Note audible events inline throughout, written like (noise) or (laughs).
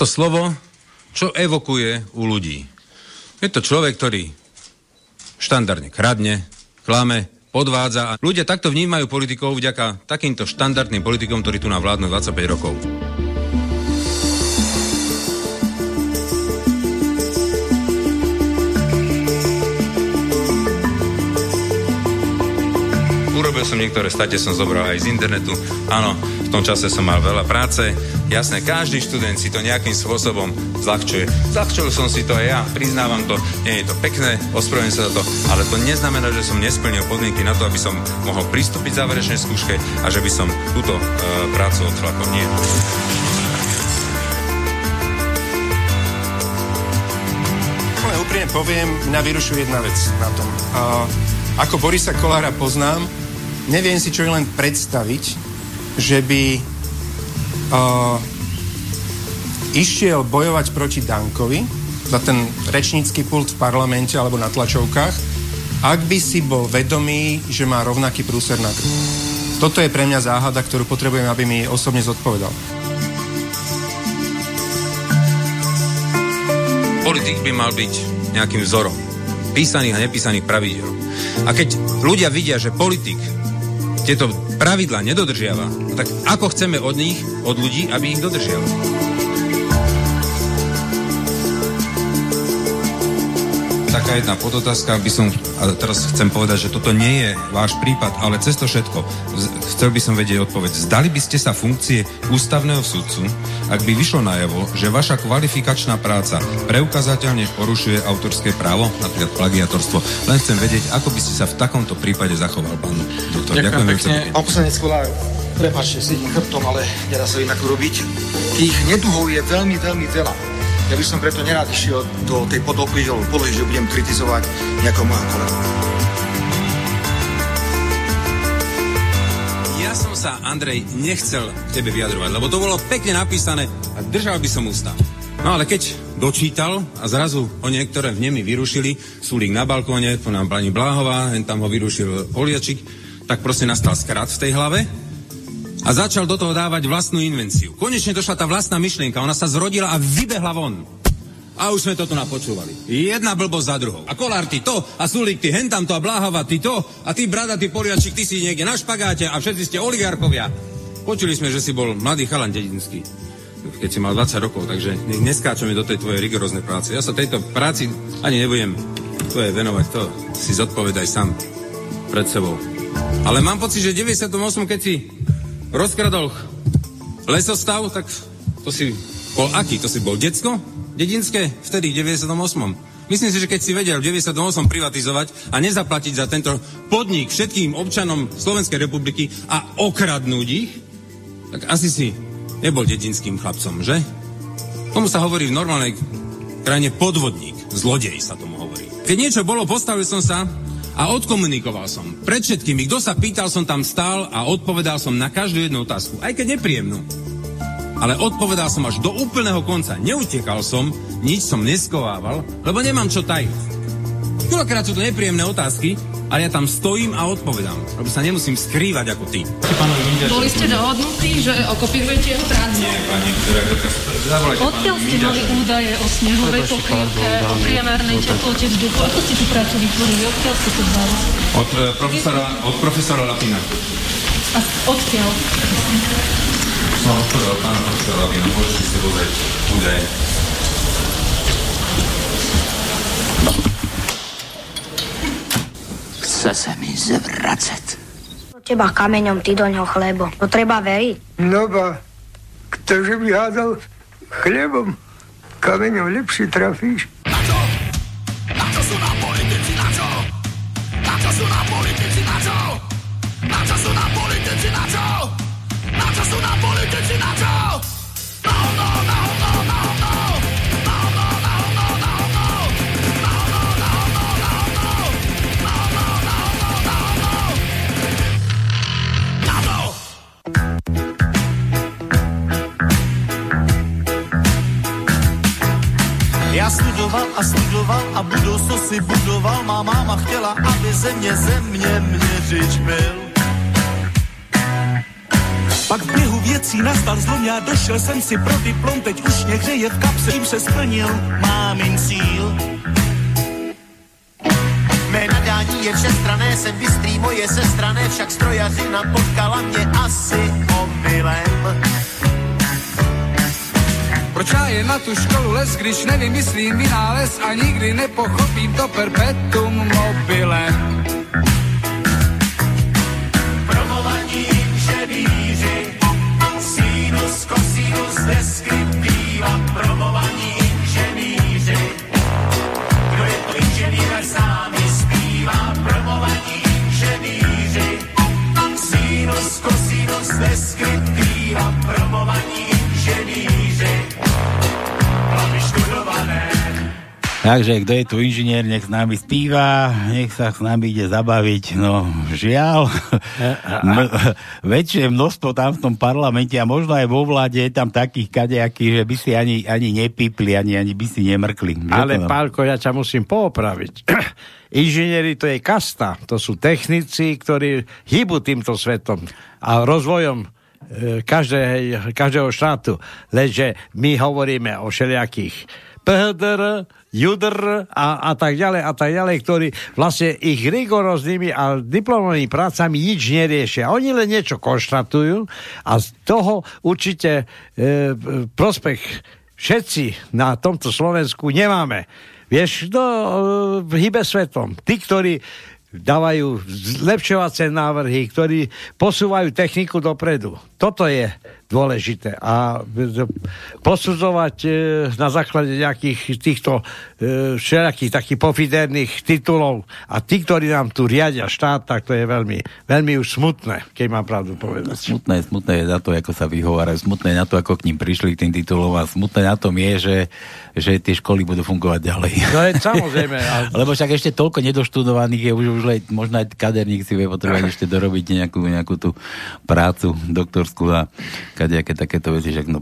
Toto slovo, čo evokuje u ľudí? Je to človek, ktorý štandardne kradne, klame, podvádza a ľudia takto vnímajú politikov vďaka takýmto štandardným politikom, ktorí tu nám vládnu 25 rokov. Urobil som niektoré state, som zobral aj z internetu. Áno, v tom čase som mal veľa práce. Jasné, každý študent si to nejakým spôsobom zľahčuje. Zľahčil som si to aj ja, priznávam to. Nie je to pekné, ospravedlňujem sa za to, ale to neznamená, že som nesplnil podmienky na to, aby som mohol pristúpiť záverečnej skúške a že by som túto e, prácu odflakol. Nie. Poviem, mňa vyrušuje jedna vec na tom. Uh, ako Borisa Kolára poznám, neviem si čo len predstaviť, že by uh, išiel bojovať proti Dankovi za ten rečnícky pult v parlamente alebo na tlačovkách, ak by si bol vedomý, že má rovnaký prúser na krk. Toto je pre mňa záhada, ktorú potrebujem, aby mi osobne zodpovedal. Politik by mal byť nejakým vzorom písaných a nepísaných pravidel. A keď ľudia vidia, že politik tieto pravidlá nedodržiava, tak ako chceme od nich, od ľudí, aby ich dodržiavali? taká jedna podotázka, by som, a teraz chcem povedať, že toto nie je váš prípad, ale cez to všetko, chcel by som vedieť odpoveď. Zdali by ste sa funkcie ústavného sudcu, ak by vyšlo najavo, že vaša kvalifikačná práca preukazateľne porušuje autorské právo, napríklad plagiatorstvo. Len chcem vedieť, ako by ste sa v takomto prípade zachoval, pán doktor. Ďakujem, Ďakujem pekne. Pán poslanec Kolár, prepáčte, sedím chrbtom, ale nedá sa inak urobiť. Tých neduhov je veľmi, veľmi veľa. Ja by som preto nerád išiel do tej podoby, polohy, že budem kritizovať nejakého môjho kolegu. Sa, Andrej, nechcel tebe vyjadrovať, lebo to bolo pekne napísané a držal by som ústa. No ale keď dočítal a zrazu ho niektoré v nemi vyrušili, Sulík na balkóne, to nám pani Bláhová, hen tam ho vyrušil Poliačik, tak proste nastal skrat v tej hlave a začal do toho dávať vlastnú invenciu. Konečne došla tá vlastná myšlienka, ona sa zrodila a vybehla von. A už sme to tu napočúvali. Jedna blbosť za druhou. A Kolár ty to, a Sulík ty hentam to, a Bláhova ty to, a ty brada, ty poliačik, ty si niekde na špagáte a všetci ste oligarchovia. Počuli sme, že si bol mladý chalan dedinský, keď si mal 20 rokov, takže neskáčeme do tej tvojej rigoróznej práce. Ja sa tejto práci ani nebudem tvoje venovať, to si zodpovedaj sám pred sebou. Ale mám pocit, že 98, keď si rozkradol lesostav, tak to si bol aký? To si bol decko? Dedinské? Vtedy, v 98. Myslím si, že keď si vedel v 98 privatizovať a nezaplatiť za tento podnik všetkým občanom Slovenskej republiky a okradnúť ich, tak asi si nebol dedinským chlapcom, že? Tomu sa hovorí v normálnej krajine podvodník, zlodej sa tomu hovorí. Keď niečo bolo, postavil som sa a odkomunikoval som. Pred všetkými, kto sa pýtal, som tam stál a odpovedal som na každú jednu otázku, aj keď nepríjemnú. Ale odpovedal som až do úplného konca. Neutekal som, nič som neskovával, lebo nemám čo tajiť. Koľkokrát sú to nepríjemné otázky, ale ja tam stojím a odpovedám, lebo sa nemusím skrývať ako ty. Boli ste dohodnutí, že okopírujete jeho prácu? Nie, pani Odkiaľ ste mali údaje o snehovej pokrývke, o priemernej teplote vzduchu? Ako ste tú prácu vytvorili? Odkiaľ ste to vzali? Od, uh, profesora, od profesora Lapina. A odkiaľ? Som odpovedal pána profesora Lapina, môžete si pozrieť údaje. Chce sa mi zvracať. Teba kameňom, ty do ňoho chlebo. To treba veriť. No ba, ktože by hádal chlebom, kameňom lepšie trafíš. A studoval a budoucnost si budoval. Má máma chtěla, aby země země měřič byl. Pak v běhu věcí nastal zlom, já došel jsem si pro diplom, teď už mě hřeje v kapse, tím se splnil mámin cíl. Mé nadání je všestrané, jsem bystrý, moje sestrané, však strojařina potkala mě asi omylem. Proč já je na tu školu les, když nevymyslím vynález a nikdy nepochopím to perpetuum mobile. Promovaní inženýři, sinus, kosinus, deskriptiva, promovaní inženýři. Kdo je to inženýr, sám zpívá, promovaní inženýři, sinus, kosinus, deskriptiva, promovaní inženýři. Takže kto je tu inžinier, nech s nami spíva, nech sa s nami ide zabaviť. No, žiaľ, m- väčšie množstvo tam v tom parlamente a možno aj vo vláde je tam takých kadejakých, že by si ani, ani nepípli, ani, ani by si nemrkli. Že Ale Pálko, ja ťa musím poopraviť. (clears throat) Inžinieri to je kasta, to sú technici, ktorí hýbu týmto svetom a rozvojom e, každej, každého štátu. Lenže my hovoríme o všelijakých PHDR, JUDR a, a tak ďalej a tak ďalej, ktorí vlastne ich rigoróznymi a diplomovými prácami nič neriešia. Oni len niečo konštatujú a z toho určite e, prospech všetci na tomto Slovensku nemáme. Vieš, kto e, hýbe svetom? Tí, ktorí dávajú zlepšovacie návrhy, ktorí posúvajú techniku dopredu. Toto je dôležité. A posudzovať e, na základe nejakých týchto e, všelijakých takých pofiderných titulov a tí, ktorí nám tu riadia štát, tak to je veľmi, veľmi už smutné, keď mám pravdu povedať. Smutné, smutné je na to, ako sa vyhovárajú, smutné na to, ako k ním prišli k tým titulom a smutné na tom je, že, že tie školy budú fungovať ďalej. No je samozrejme. (laughs) A... Lebo však ešte toľko nedoštudovaných je, už, už len, možno aj kaderník si vie potrebovať ešte dorobiť nejakú, nejakú tú prácu doktorskú a kadejaké takéto veci, že no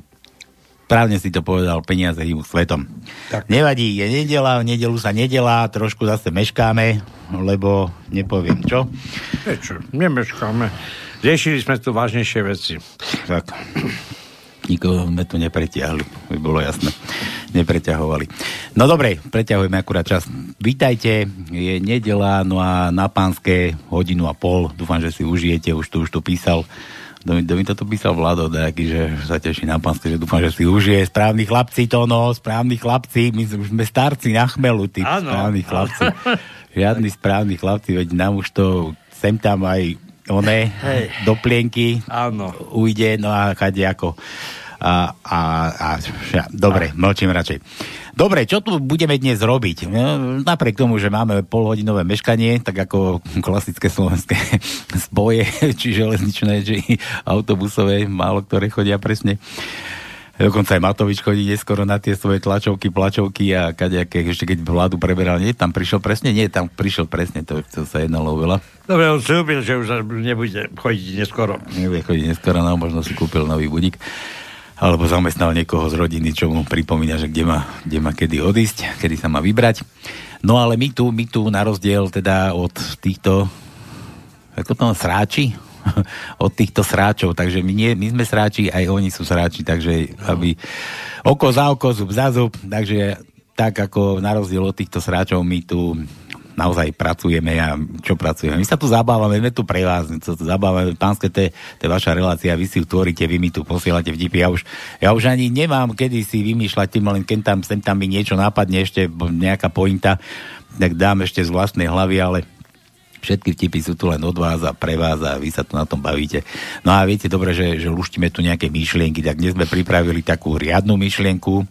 Právne si to povedal, peniaze hýbu svetom. Tak. Nevadí, je nedela, v nedelu sa nedelá, trošku zase meškáme, lebo nepoviem čo. Prečo? Nemeškáme. Riešili sme tu vážnejšie veci. Tak. Nikoho sme tu nepretiahli, by bolo jasné. Nepreťahovali. No dobre, preťahujeme akurát čas. Vítajte, je nedela, no a na pánske hodinu a pol. Dúfam, že si užijete, už tu, už tu písal kto mi, mi toto písal Vlado, nejaký, že sa teší na pánske, že dúfam, že si užije. Správni chlapci to, no, správni chlapci, my už sme starci na chmelu, tí Áno. správni chlapci. (laughs) Žiadni správni chlapci, veď nám už to sem tam aj one, Hej. do plienky Áno. ujde, no a kade ako. A, a, a, a dobre, mlčím radšej. Dobre, čo tu budeme dnes robiť? No, napriek tomu, že máme polhodinové meškanie, tak ako klasické slovenské (laughs) spoje, či železničné, či autobusové, málo ktoré chodia presne. Dokonca aj Matovič chodí neskoro na tie svoje tlačovky, plačovky a kadejaké, ešte keď vládu preberal, nie, tam prišiel presne, nie, tam prišiel presne, to, to sa jednalo veľa. Dobre, on slúbil, že už nebude chodiť neskoro. Nebude chodiť neskoro, no možno si kúpil nový budík alebo zamestnal niekoho z rodiny, čo mu pripomína, že kde má, kde má kedy odísť, kedy sa má vybrať. No ale my tu, my tu na rozdiel teda od týchto, ako to sráči, (laughs) od týchto sráčov, takže my, nie, my sme sráči, aj oni sú sráči, takže aby oko za oko, zub za zub, takže tak ako na rozdiel od týchto sráčov my tu naozaj pracujeme a čo pracujeme. My sa tu zabávame, sme tu pre vás, my sa tu zabávame, pánske, to je, vaša relácia, vy si ju tvoríte, vy mi tu posielate vtipy. Ja už, ja už ani nemám kedy si vymýšľať tým, len keď tam, sem tam mi niečo napadne, ešte nejaká pointa, tak dám ešte z vlastnej hlavy, ale Všetky vtipy sú tu len od vás a pre vás a vy sa tu na tom bavíte. No a viete dobre, že, že luštíme tu nejaké myšlienky, tak dnes sme pripravili takú riadnu myšlienku.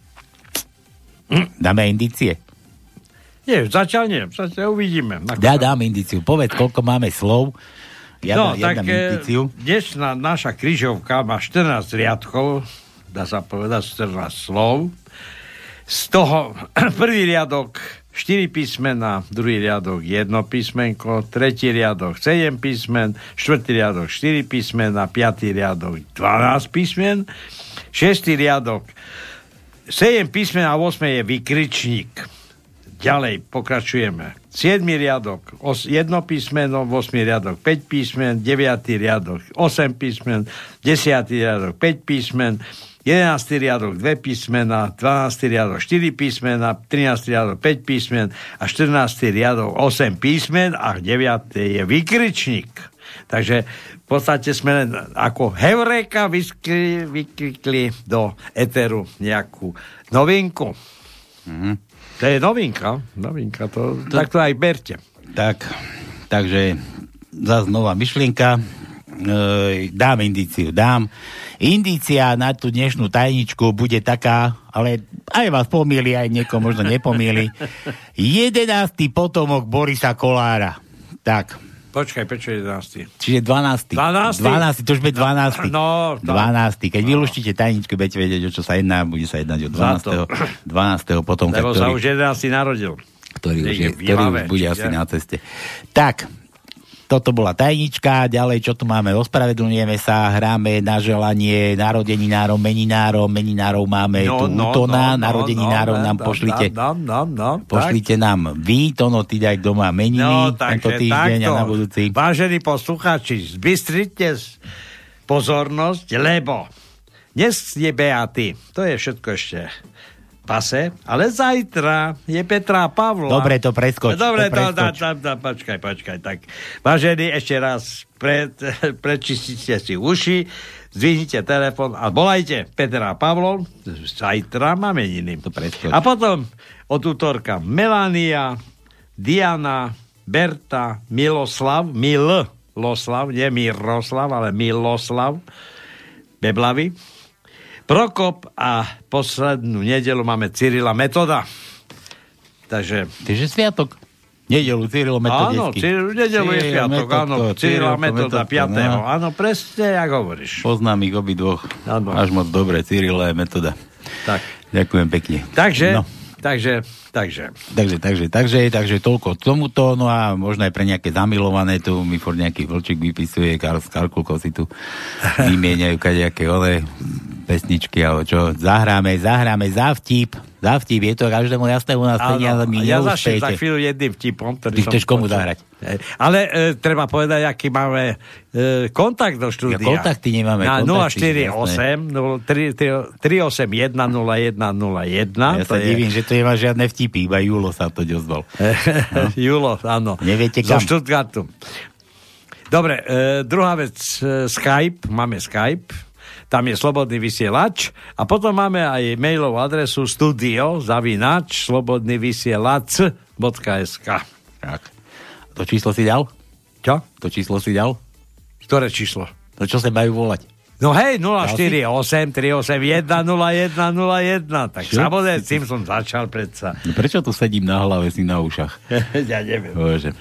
Dáme indície? Nie, zatiaľ nie, zatiaľ uvidíme. Ja dám indíciu. Povedz, koľko máme slov. Ja, no, dám, ja tak dám e, indíciu. dnešná naša križovka má 14 riadkov, dá sa povedať 14 slov. Z toho (clears throat) prvý riadok 4 písmena, druhý riadok 1 písmenko, tretí riadok 7 písmen, štvrtý riadok 4 písmena, piatý riadok 12 písmen, šiestý riadok 7 písmen a 8 je vykričník. Ďalej pokračujeme. 7 riadok, jedno písmeno, 8 riadok, 5 písmen, 9 riadok, 8 písmen, 10 riadok, 5 písmen, 11. riadok 2 písmena, 12. riadok 4 písmena, 13. riadok 5 písmen a 14. riadok 8 písmen a 9. je vykričník. Takže v podstate sme len ako heureka vykrikli do eteru nejakú novinku. Mhm. To je novinka, novinka, to, to, tak to aj berte. Tak, takže zase nová myšlienka. E, dám indíciu, dám. Indícia na tú dnešnú tajničku bude taká, ale aj vás pomýli, aj niekoho možno nepomýli. (laughs) Jedenáctý potomok Borisa Kolára. Tak, Počkaj, prečo 11. Čiže 12. 12. 12. To už bude 12. No, no, 12. Keď no. vylúštíte tajničku, budete vedieť, o čo sa jedná. Bude sa jednať o 12. 12. potom. Lebo ktorý, sa už 11. narodil. Ktorý už, je, ktorý už bude asi na ceste. Tak, toto bola tajnička, ďalej čo tu máme, ospravedlňujeme sa, hráme na želanie narodeninárom, meninárom, meninárov máme no, tu no, Utona, no, narodeninárom no, nám no, pošlite, no, no, no, pošlite tak. nám vy, Tono, ty daj doma meniny no, tento týždeň takto. a na budúci. Vážení poslucháči, zbystrite pozornosť, lebo dnes je Beaty, to je všetko ešte pase, ale zajtra je Petra Pavla. Dobre, to preskoč. Dobre, to, to, to, to, to, počkaj, počkaj. Tak, vážení, ešte raz pred, (laughs) prečistite si uši, zdvihnite telefon a volajte Petra Pavlov, zajtra máme meniny. To preskoč. A potom od útorka Melania, Diana, Berta, Miloslav, Miloslav, nie Miroslav, ale Miloslav, Beblavy, Prokop a poslednú nedelu máme Cyrila Metoda. Takže... Takže sviatok. Nedelu Cyrilo Metodický. Áno, Cyril, nedelu je sviatok, áno. Cyrila Metoda 5. No. Áno, presne, jak hovoríš. Poznám ich obidvoch. Áno. Až moc dobre, Cyrila a Metoda. Tak. Ďakujem pekne. Takže, no. takže, takže. Takže, takže, takže, takže toľko tomuto, no a možno aj pre nejaké zamilované, tu mi for nejaký vlčík vypisuje, Karl z Karkulkov si tu vymieňajú kadejaké ole pesničky, alebo čo, zahráme, zahráme za vtip, za vtip, je to každému jasné u nás peniaze, my ja zaším za chvíľu jedným vtipom, ktorý Ty chceš komu zahrať? Ale e, treba povedať, aký máme e, kontakt do štúdia. Ja, kontakty nemáme. Na 048 381 0101. Ja sa je... divím, že to nemá žiadne vtipy, iba Julo sa to ďozval. no? (laughs) Julo, áno. Neviete kam. Zo Stuttgartu. Dobre, e, druhá vec, e, Skype, máme Skype, tam je slobodný vysielač a potom máme aj mailovú adresu studio zavinač slobodný vysielač.sk Tak. To číslo si dal? Čo? To číslo si dal? Ktoré číslo? To čo sa majú volať? No hej, 048 381 0101. Tak samozrejme, tým som začal predsa. No prečo tu sedím na hlave si na ušach? (laughs) ja neviem. Bože.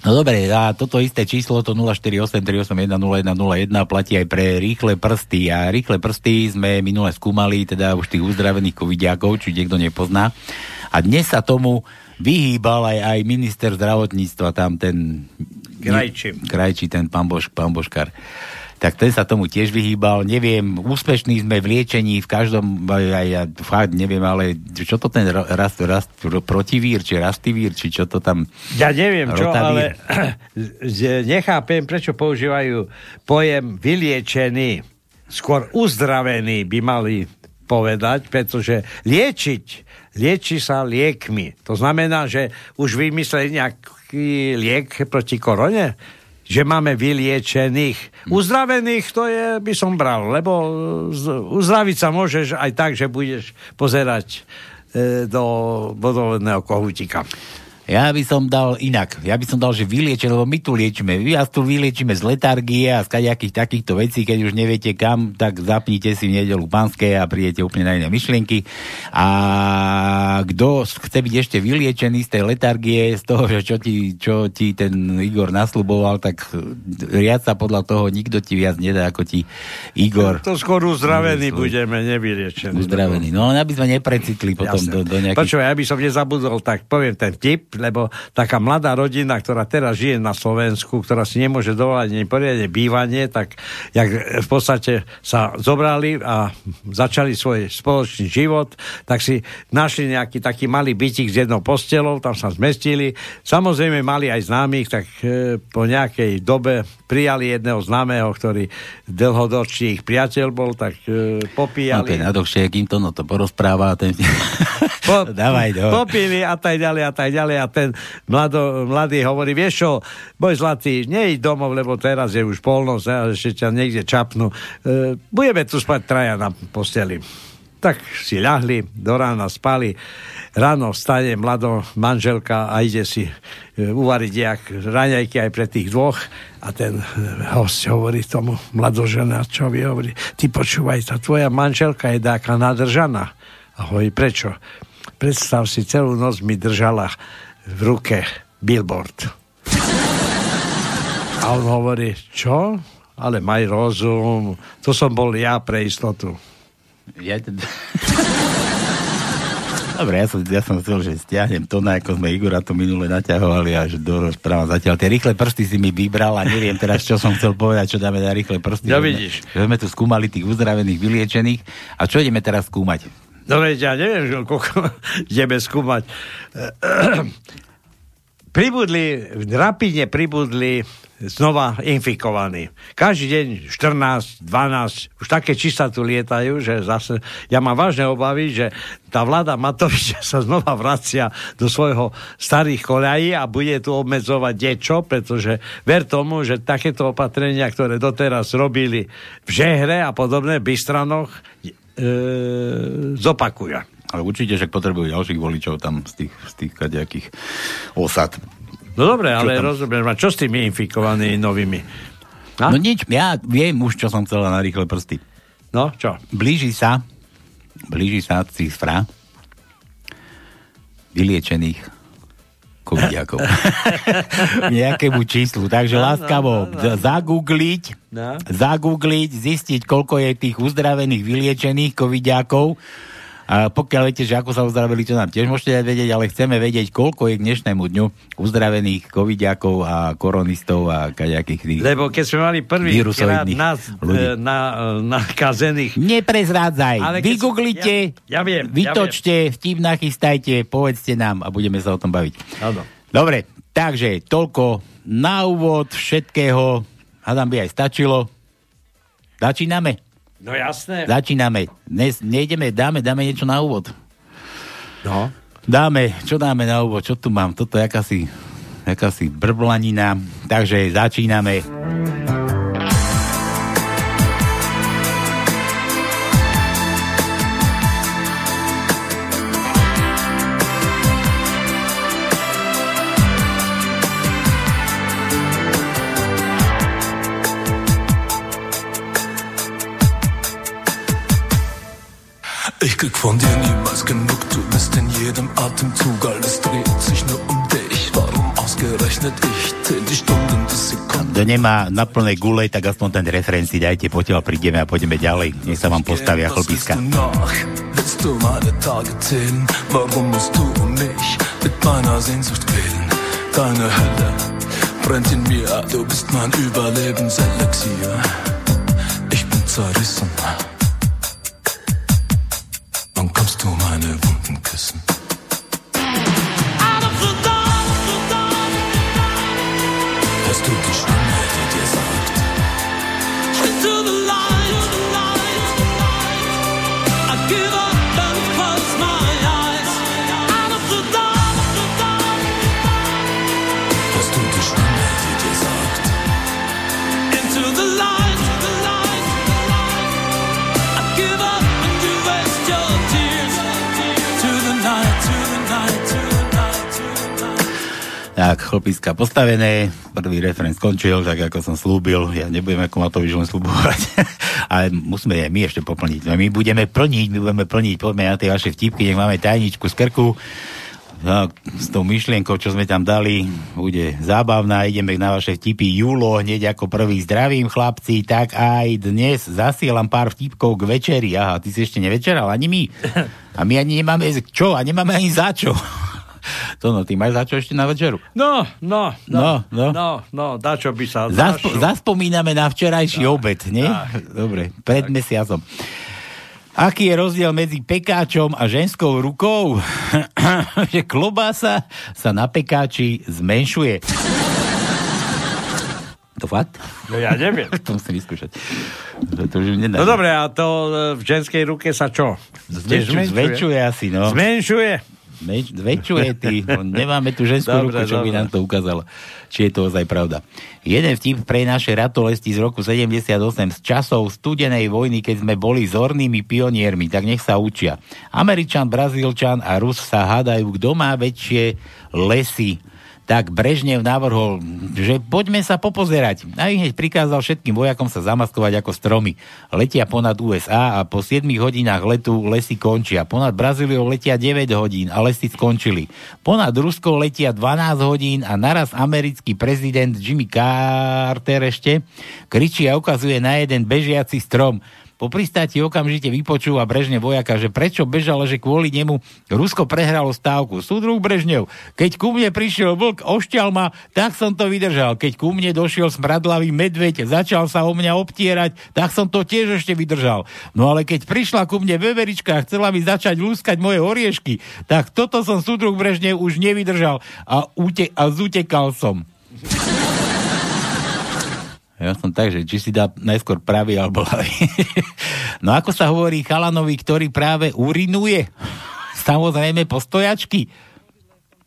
No dobre, a toto isté číslo, to 0483810101 platí aj pre rýchle prsty. A rýchle prsty sme minule skúmali, teda už tých uzdravených covidiakov, či niekto nepozná. A dnes sa tomu vyhýbal aj, aj minister zdravotníctva, tam ten... Krajči. Krajči, ten pán, Bož, pán Božkar tak ten sa tomu tiež vyhýbal. Neviem, úspešní sme v liečení, v každom, aj ja fakt neviem, ale čo to ten rast, rast, protivír, či rastivír, či čo to tam... Ja neviem čo, ale (clears throat) nechápem, prečo používajú pojem vyliečený. Skôr uzdravený by mali povedať, pretože liečiť, lieči sa liekmi. To znamená, že už vymysleli nejaký liek proti korone? Že máme vyliečených. Uzdravených to je, by som bral, lebo uzdraviť sa môžeš aj tak, že budeš pozerať e, do vodovodného kohútika. Ja by som dal inak. Ja by som dal, že vyliečenie, lebo my tu liečíme. Vy vás tu vyliečíme z letargie a z kaďakých takýchto vecí, keď už neviete kam, tak zapnite si v nedelu panské a príjete úplne na iné myšlienky. A kto chce byť ešte vyliečený z tej letargie, z toho, že čo ti, čo ti ten Igor nasľuboval, tak riad sa podľa toho nikto ti viac nedá ako ti Igor. To skôr uzdravení budeme, nevyliečení. Uzdravení. No, aby sme neprecitli potom do, do nejakých... Počúvaj, aby som nezabudol, tak poviem ten tip lebo taká mladá rodina, ktorá teraz žije na Slovensku, ktorá si nemôže dovoliť ani poriadne bývanie, tak jak v podstate sa zobrali a začali svoj spoločný život, tak si našli nejaký taký malý bytik s jednou postelou, tam sa zmestili. Samozrejme mali aj známych, tak e, po nejakej dobe prijali jedného známeho, ktorý dlhodobší ich priateľ bol, tak e, popíjali. No to je nadovšie, kým to no to porozpráva. Ten... Po, (laughs) Dávaj, do. Popili a tak ďalej a tak ďalej a ten mlado, mladý hovorí, vieš čo, boj zlatý, neď domov, lebo teraz je už polnosť a ešte ťa niekde čapnú. E, budeme tu spať traja na posteli. Tak si ľahli, do rána spali. Ráno vstane mladá manželka a ide si e, uvariť jak raňajky aj pre tých dvoch. A ten e, host hovorí tomu mladoženačovi, hovorí, ty počúvaj, tá tvoja manželka je dáka nadržaná. A hovorí, prečo? Predstav si, celú noc mi držala v ruke billboard. A on hovorí, čo? Ale maj rozum, to som bol ja pre istotu. Ja teda... (laughs) Dobre, ja som, ja som chcel, že stiahnem to, na ako sme Igora to minule naťahovali až do rozpráva. Zatiaľ tie rýchle prsty si mi vybral a neviem teraz, čo som chcel povedať, čo dáme na rýchle prsty. Ja Že sme- vidíš. Že sme tu skúmali tých uzdravených, vyliečených. A čo ideme teraz skúmať? No veď ja neviem, koľko (laughs) ideme skúmať. (clears throat) Pribudli, rapidne pribudli znova infikovaní. Každý deň 14, 12, už také čísla tu lietajú, že zase, ja mám vážne obavy, že tá vláda Matoviča sa znova vracia do svojho starých koľají a bude tu obmedzovať niečo, pretože ver tomu, že takéto opatrenia, ktoré doteraz robili v Žehre a podobné, v Bystranoch, zopakujú. Ale určite, že potrebujú ďalších voličov tam z tých, z tých kadejakých osad. No dobre, ale rozumiem, a čo s tými infikovanými novými? A? No nič, ja viem už, čo som chcela na rýchle prsty. No, čo? Blíži sa, blíži sa cifra vyliečených covidiakov. (laughs) Nejakému číslu. Takže No, láskavo z- zagoogliť, No. zagoogliť, zistiť, koľko je tých uzdravených, vyliečených covidiakov. A pokiaľ viete, že ako sa uzdravili, čo nám tiež môžete aj vedieť, ale chceme vedieť, koľko je k dnešnému dňu uzdravených covidiakov a koronistov a kaďakých tých Lebo keď sme mali prvý krát nás ľudí. e, na, e, nakazených... Neprezrádzaj. Ale Vygooglite, Ja, ja viem, vytočte, vtip nachystajte, povedzte nám a budeme sa o tom baviť. Áno. Dobre, takže toľko na úvod všetkého. Hádam by aj stačilo. Začíname? No jasné. Začíname. Dnes nejdeme, dáme, dáme niečo na úvod. No. Dáme, čo dáme na úvod? Čo tu mám? Toto je akási, akási brblanina. Takže začíname. Ich krieg von dir niemals genug, du bist in jedem Atemzug, alles dreht sich nur um dich. Warum ausgerechnet ich? Zähl die Stunden, die Sekunden. Kto nemá na plnej gule, tak aspoň ten referenci dajte, poďme a prídeme a pôjdeme ďalej. Nech sa vám postavia Was willst chlpiska. du nach? Willst du meine Tage zählen? Warum musst du mich mit meiner Sehnsucht quälen? Deine Hölle brennt in mir, du bist mein Überlebenselixier. Ich bin zerrissen. Chlpiska postavené, prvý referen skončil, tak ako som slúbil, ja nebudem ako Matovič len slúbovať, (laughs) ale musíme aj my ešte poplniť. No, my budeme plniť, my budeme plniť, poďme na tie vaše vtipky, nech máme tajničku z krku, no, s tou myšlienkou, čo sme tam dali, bude zábavná, ideme na vaše vtipy. Júlo, hneď ako prvý zdravím chlapci, tak aj dnes zasielam pár vtipkov k večeri. Aha, ty si ešte nevečeral, ani my. A my ani nemáme čo, a nemáme ani za čo. (laughs) To no, ty máš za čo ešte na večeru? No, no, No, no. no, no, na čo by sa... Zaspo- zaspomíname na včerajší obed, nie? Dobre, pred mesiacom. Aký je rozdiel medzi pekáčom a ženskou rukou? (clears throat) že klobása sa na pekáči zmenšuje. To fakt? No ja neviem. (laughs) to musím vyskúšať. To, to už. No dobre, a to e, v ženskej ruke sa čo? Zväčšuje, zväčšuje asi, no. Zmenšuje? Zmenš- Zväčšuje ty. No, Nemáme tu ženskú Dobre, ruku, čo by dobre. nám to ukázalo. Či je to ozaj pravda. Jeden vtip pre naše ratolesti z roku 78 z časov studenej vojny, keď sme boli zornými pioniermi, tak nech sa učia. Američan, Brazílčan a Rus sa hádajú, kto má väčšie lesy tak Brežnev navrhol, že poďme sa popozerať. A hneď prikázal všetkým vojakom sa zamaskovať ako stromy. Letia ponad USA a po 7 hodinách letu lesy končia. Ponad Brazíliou letia 9 hodín a lesy skončili. Ponad Ruskou letia 12 hodín a naraz americký prezident Jimmy Carter ešte kričí a ukazuje na jeden bežiaci strom. Po pristáti okamžite vypočúva Brežnev vojaka, že prečo bežal, že kvôli nemu Rusko prehralo stávku. Súdruh Brežnev, keď ku mne prišiel vlk, ošťal ma, tak som to vydržal. Keď ku mne došiel smradlavý medveď, začal sa o mňa obtierať, tak som to tiež ešte vydržal. No ale keď prišla ku mne veverička a chcela mi začať lúskať moje oriešky, tak toto som súdruh Brežnev už nevydržal a, ute- a zutekal som. Ja som tak, že či si dá najskôr pravý alebo ľavý. (laughs) no ako sa hovorí chalanovi, ktorý práve urinuje? (laughs) Samozrejme postojačky.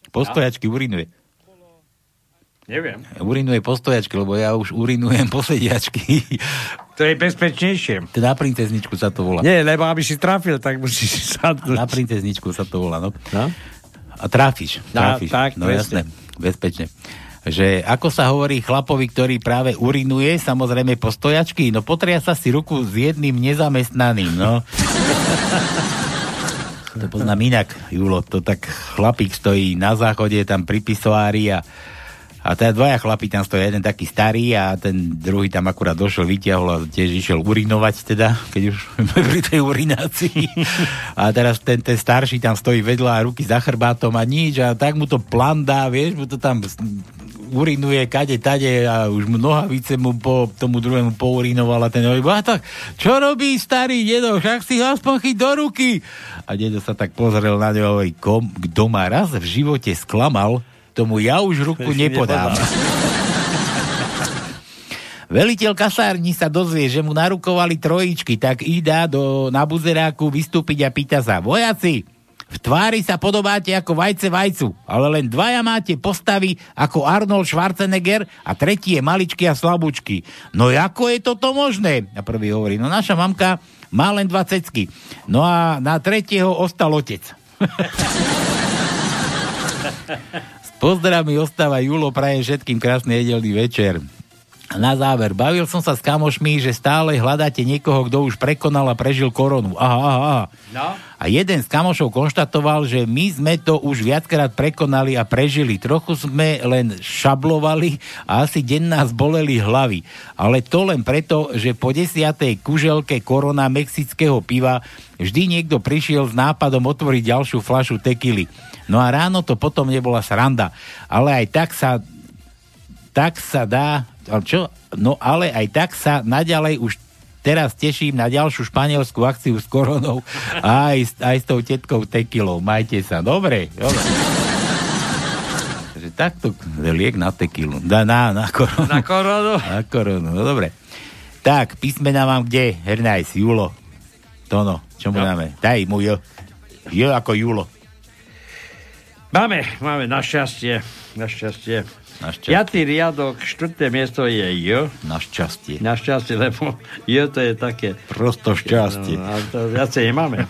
Postojačky urinuje. Neviem. Urinuje postojačky, lebo ja už urinujem posediačky. To je bezpečnejšie. Na princezničku sa to volá. Nie, lebo aby si trafil, tak musíš (laughs) sadnúť. Na princezničku sa to volá, no. No? A trafíš. Trafíš. tak, no presne. jasné, bezpečne. Že ako sa hovorí chlapovi, ktorý práve urinuje, samozrejme postojačky, no potria sa si ruku s jedným nezamestnaným, no. (laughs) to poznám inak, Julo, to tak chlapík stojí na záchode, tam pri pisoári a a teda dvaja chlapí tam stojí, jeden taký starý a ten druhý tam akurát došiel, vyťahol a tiež išiel urinovať teda, keď už (laughs) pri tej urinácii. A teraz ten, ten starší tam stojí vedľa a ruky za chrbátom a nič a tak mu to plandá, vieš, mu to tam urinuje kade, tade a už mu nohavice mu po tomu druhému pourinoval a ten hovorí, a tak, čo robí starý dedo, však si ho aspoň chyť do ruky. A dedo sa tak pozrel na ňo a hovorí, kom, kto ma raz v živote sklamal, tomu ja už ruku nepodám. (laughs) Veliteľ kasárni sa dozvie, že mu narukovali trojičky, tak ide do, na buzeráku vystúpiť a pýta sa, vojaci, v tvári sa podobáte ako vajce vajcu, ale len dvaja máte postavy ako Arnold Schwarzenegger a tretí je maličký a slabúčky. No ako je toto možné? A prvý hovorí, no naša mamka má len dva cecky. No a na tretieho ostal otec. (laughs) S pozdravmi ostáva Julo, praje všetkým krásny nedelný večer. Na záver, bavil som sa s kamošmi, že stále hľadáte niekoho, kto už prekonal a prežil koronu. Aha, aha, aha. No? A jeden z kamošov konštatoval, že my sme to už viackrát prekonali a prežili. Trochu sme len šablovali a asi deň nás boleli hlavy. Ale to len preto, že po desiatej kuželke korona mexického piva vždy niekto prišiel s nápadom otvoriť ďalšiu flašu tekily. No a ráno to potom nebola sranda. Ale aj tak sa tak sa dá, čo? No ale aj tak sa naďalej už teraz teším na ďalšiu španielskú akciu s koronou a aj, s- aj s tou tetkou tekilou. Majte sa. Dobre, dobre. Takto liek na tekilu. Na, na, na koronu. Na koronu? (laughs) Na koronu, no dobre. Tak, písmena mám kde? Hernajs, Julo. Tono, čo mu No. dáme? Daj mu jo. Jo ako Julo. Máme, máme, našťastie. Našťastie. Piatý riadok, štvrté miesto je J. Našťastie. Našťastie, lebo J to je také... Prosto šťastie. No, to viacej nemáme.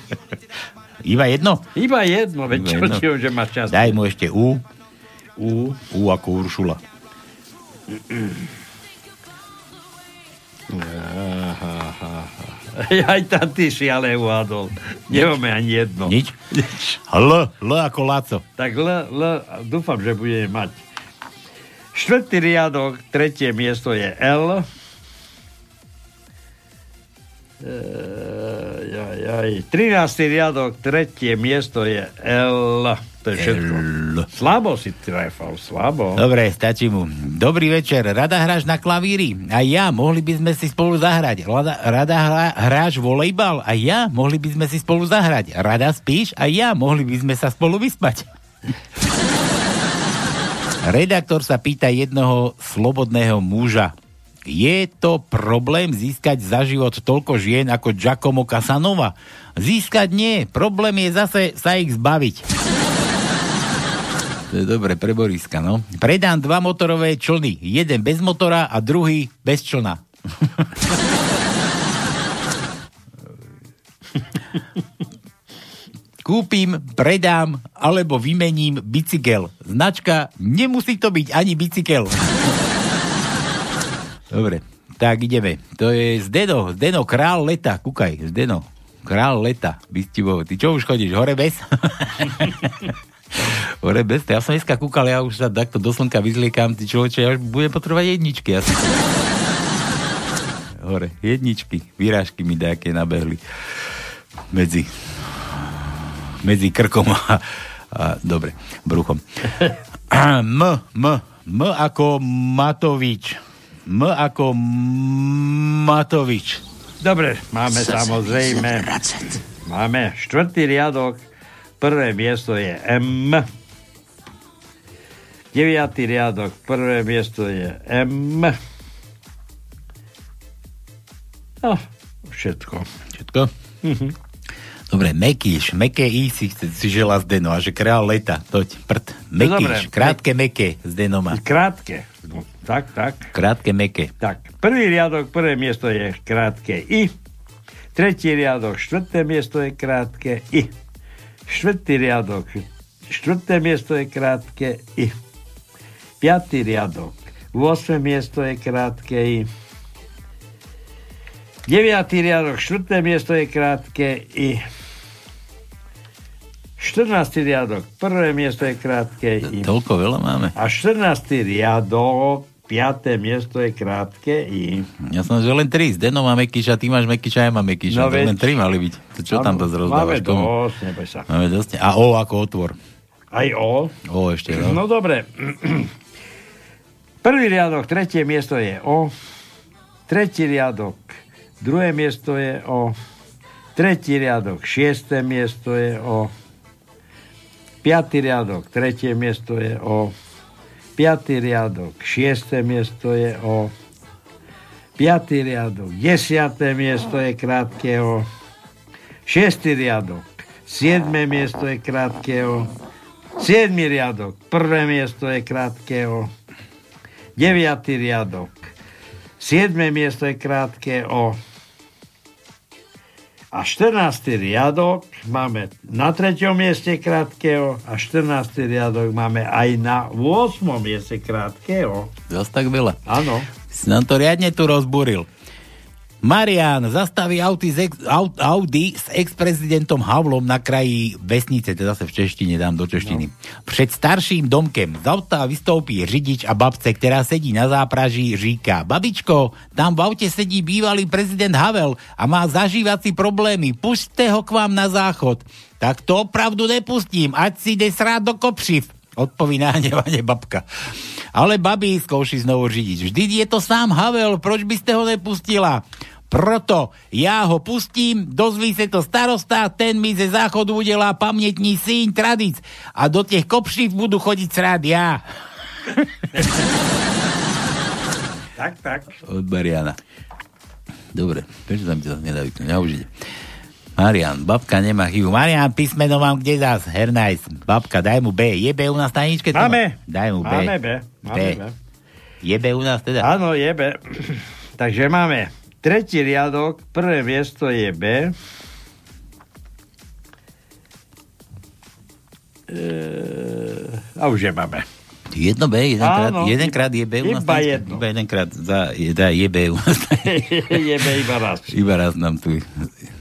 (laughs) Iba jedno? Iba jedno, veď čo ti že máš šťastie. Daj mu ešte U. U. U ako Uršula. Aj tam ty si ale uhádol. Nemáme ani jedno. (laughs) Nič? L, L ako Laco. Tak L, L, dúfam, že budeme mať. Štvrtý riadok, tretie miesto je L. Ej, aj, aj. 13. riadok, tretie miesto je L. To je všetko. Slabo si trefal, slabo. Dobre, stačí mu. Dobrý večer. Rada hráš na klavíri? A ja, mohli by sme si spolu zahrať. Rada, rada hra, hráš volejbal? A ja, mohli by sme si spolu zahrať. Rada spíš? A ja, mohli by sme sa spolu vyspať. (laughs) Redaktor sa pýta jednoho slobodného muža. Je to problém získať za život toľko žien ako Giacomo Casanova? Získať nie, problém je zase sa ich zbaviť. To je dobre pre Boriska, no. Predám dva motorové člny. Jeden bez motora a druhý bez člna. (laughs) Kúpim, predám alebo vymením bicykel. Značka, nemusí to byť ani bicykel. Dobre, tak ideme. To je Zdeno, Zdeno, král leta. Kúkaj, Zdeno, král leta. Bystivo, ty čo už chodíš, hore bez? (laughs) hore bez? Ja som dneska kúkal, ja už sa takto do slnka vyzliekam, ty človeče, ja už budem potrebovať jedničky. Asi. Hore, jedničky, výrážky mi nejaké nabehli medzi medzi krkom a, a dobre, bruchom. M, M, M ako Matovič. M ako Matovič. Dobre, máme samozrejme. Máme štvrtý riadok. Prvé miesto je M. Deviatý riadok. Prvé miesto je M. No, všetko. Všetko? Mhm. Dobre, Mekíš, meké I si, si žela z Deno, a že král leta, toť, prd. Mekíš, no, krátke, meké z Denoma. Krátke, no, tak, tak. Krátke, meké. Tak, prvý riadok, prvé miesto je krátke I. Tretí riadok, štvrté miesto je krátke I. Štvrtý riadok, štvrté miesto je krátke I. Piatý riadok, 8. miesto je krátke I. 9. riadok, 4. miesto je krátke I. 14. riadok, prvé miesto je krátke. I. Toľko veľa máme. A 14. riadok, 5. miesto je krátke I. Ja som že len 3. Zdeno má Mekyša, ty máš Mekyša, ja mám Mekyša. No, veď, len 3 mali byť. To čo tam to zrozdávaš? Máme dosť, neboj sa. Máme dosť. A O ako otvor. Aj O? O ešte, no. No dobre. Prvý riadok, tretie miesto je O. Tretí riadok, druhé miesto je O. Tretí riadok, šiesté miesto je O. Piatý riadok, tretie miesto je O. Piatý riadok, šiesté miesto je O. Piatý riadok, desiaté miesto je krátke O. Šiestý riadok, siedme miesto je krátke O. Siedmy riadok, prvé miesto je krátke O. Deviatý riadok, siedme miesto je krátke O. A 14. riadok máme na 3. mieste krátkeho a 14. riadok máme aj na 8. mieste krátkeho. Zas tak veľa. Áno. Si nám to riadne tu rozburil. Marian zastaví Audi s, ex, Audi s ex-prezidentom Havlom na kraji vesnice, teda sa v češtine dám do češtiny. No. Pred starším domkem z auta vystoupí řidič a babce, ktorá sedí na zápraží, říká, babičko, tam v aute sedí bývalý prezident Havel a má zažívací problémy, pušte ho k vám na záchod. Tak to opravdu nepustím, ať si ide srát do kopřiv, odpoví nahnevane babka. Ale babi, skouší znovu řidič. Vždy je to sám Havel, proč by ste ho nepustila? Proto ja ho pustím, dozví sa to starosta, ten mi ze záchodu udelá pamätní syn tradic a do tých kopšív budú chodiť srád ja. (laughs) tak, tak. Od Mariana. Dobre, prečo tam to nedá vyknúť? Ja už ide. Marian, babka nemá chybu. Marian, písmeno mám kde zás? Hernajs. Babka, daj mu B. Je B u nás na ničke? Máme. Daj mu B. Máme B. Máme B. B. Je B u nás teda? Áno, je B. (clears throat) Takže máme Tretí riadok, prvé miesto je B. E, a už je máme. Jedno B, jedenkrát, Áno, jedenkrát je B u nás. Iba jedno. Iba jedenkrát za, je, da, je B u nás. (laughs) je B iba raz. Iba raz nám tu.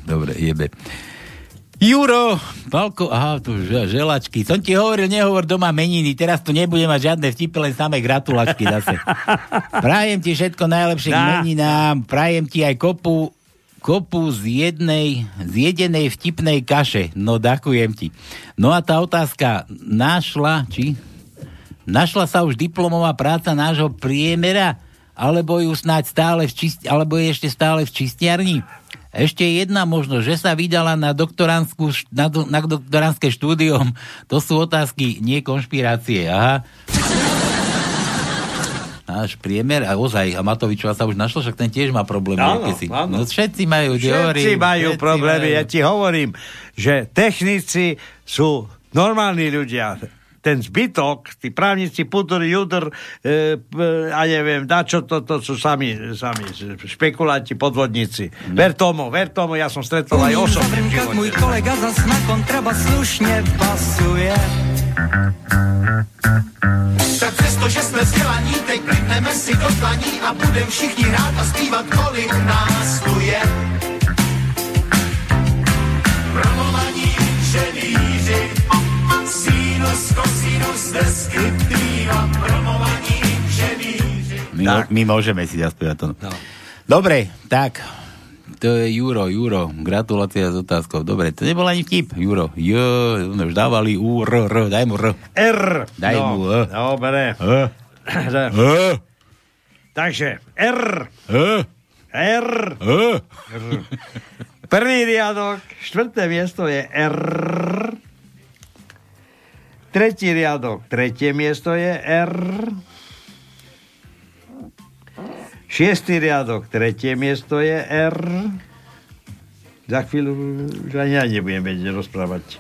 Dobre, je B. Juro, Palko, aha, tu želačky. Som ti hovoril, nehovor doma meniny, teraz tu nebude mať žiadne vtipy, len samé gratulačky zase. (laughs) Prajem ti všetko najlepšie k meninám, prajem ti aj kopu kopu z jednej, z jedenej vtipnej kaše. No, ďakujem ti. No a tá otázka, našla, či? Našla sa už diplomová práca nášho priemera, alebo ju snáď stále v čist, alebo je ešte stále v čistiarni? Ešte jedna možnosť, že sa vydala na, na, na doktoránske štúdium. To sú otázky, nie konšpirácie. Aha. Náš priemer, a ozaj, a Matovičová sa už našla, však ten tiež má problémy. Áno, si. áno. No všetci majú, Všetci hovorím, majú všetci problémy, majú. ja ti hovorím, že technici sú normálni ľudia. Ten zbytok, tí právnici, pudur, judr, e, a neviem, na čo to, to sú sami, sami špekulanti, podvodníci. Mm. Ver tomu, ver tomu, ja som stretol aj osobne v živote. můj kolega zas na kontrabas slušně basuje. Tak přesto, že jsme vzdělaní, teď klidneme si do tlaní a budem všichni rád a zpívat, kolik nás tu je. Promovaní My, mo- my môžeme si zaspievať to. No. Dobre, tak. To je Juro, Juro. Gratulácia s otázkou. Dobre, to nebol ani vtip. Juro. Jo, sme už dávali U, R, R. Daj mu R. R. Daj no, mu E. Dobre. E. E. Takže R. E. R. E. Prvý riadok, štvrté miesto je R. Tretí riadok, tretie miesto je R. Šiestý riadok, tretie miesto je R. Za chvíľu už ani ja nebudem vedieť rozprávať.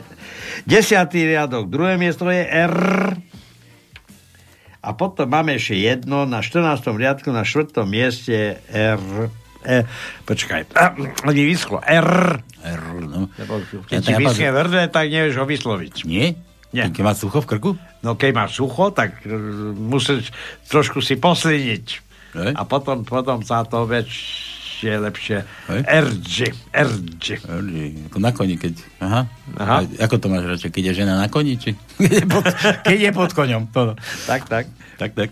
Desiatý riadok, druhé miesto je R. A potom máme ešte jedno na 14. riadku na 4. mieste R. E, počkaj, ani vyschlo. R. R, no. Keď ti vyschne tak nevieš ho vysloviť. Nie? Nie. Keď máš sucho v krku? No keď máš sucho, tak e, musíš trošku si posliniť. Hej. A potom, potom sa to väčšie, lepšie. RG. RG. RG. Ako na koni, keď... Aha. Aha. A ako to máš radšej? Keď je žena na koni, či? (laughs) keď, je pod, (laughs) keď je pod koňom. To, Tak, tak. tak, tak.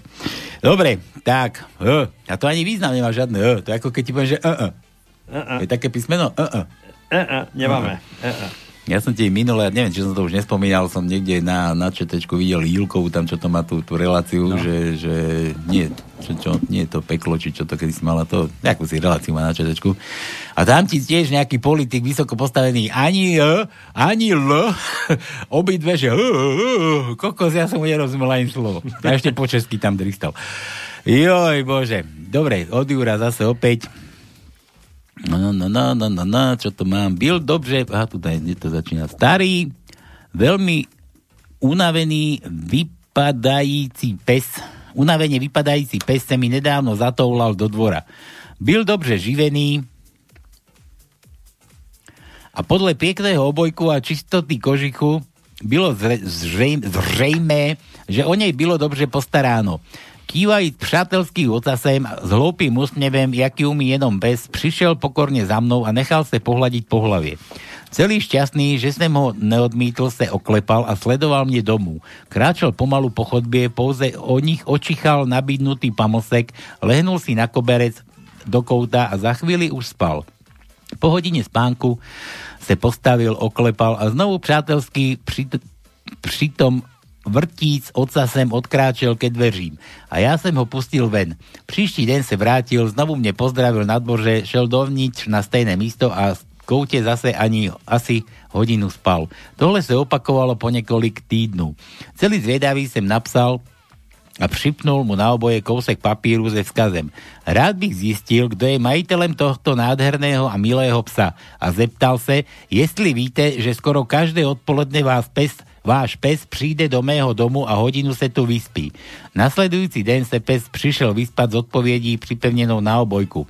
Dobre, tak. E. A to ani význam nemá žiadne E. To je ako keď ti poviem, že E. e. Uh-uh. Je také písmeno E. e. Uh-uh. Nemáme. Uh-uh. Ja som ti minule, neviem, či som to už nespomínal, som niekde na, na četečku videl Jilkovú, tam čo to má tú, tú reláciu, no. že, že nie, čo, čo, nie je to peklo, či čo to kedy si mala to, nejakú si reláciu má na četečku. A tam ti tiež nejaký politik vysoko postavený, ani E, ani L, (laughs) obidve, že uh, uh, kokos, ja som mu nerozumel ani slovo. A ešte po česky tam dristal. Joj, bože. Dobre, od Jura zase opäť. No, no, no, no, no, no, no, čo to mám? Byl dobře, aha, tu to začína. Starý, veľmi unavený, vypadající pes, unavene vypadající pes se mi nedávno zatoulal do dvora. Byl dobře živený a podle pěkného obojku a čistoty kožichu bylo zre, zřejmě, zřejmé, že o nej bylo dobře postaráno. Kývajíc přátelský ocasem s hloupým úsměvem, jaký umí jenom pes, přišel pokorně za mnou a nechal se pohľadiť po hlavě. Celý šťastný, že jsem ho neodmítl, se oklepal a sledoval mě domů. Kráčel pomalu po chodbě, pouze o nich očichal nabídnutý pamosek, lehnul si na koberec do kouta a za chvíli už spal. Po hodině spánku se postavil, oklepal a znovu přátelský při, přitom vrtíc ocasem odkráčel ke dveřím. A já jsem ho pustil ven. Příští den se vrátil, znovu mě pozdravil na dvoře, šel dovnitř na stejné místo a v koutě zase ani asi hodinu spal. Tohle se opakovalo po několik týdnů. Celý zvědavý jsem napsal, a připnul mu na oboje kousek papíru se vzkazem. Rád bych zjistil, kdo je majitelem tohto nádherného a milého psa a zeptal se, jestli víte, že skoro každé odpoledne vás pes, váš pes přijde do mého domu a hodinu se tu vyspí. Nasledujúci den se pes přišel vyspať z odpovědí připevnenou na obojku.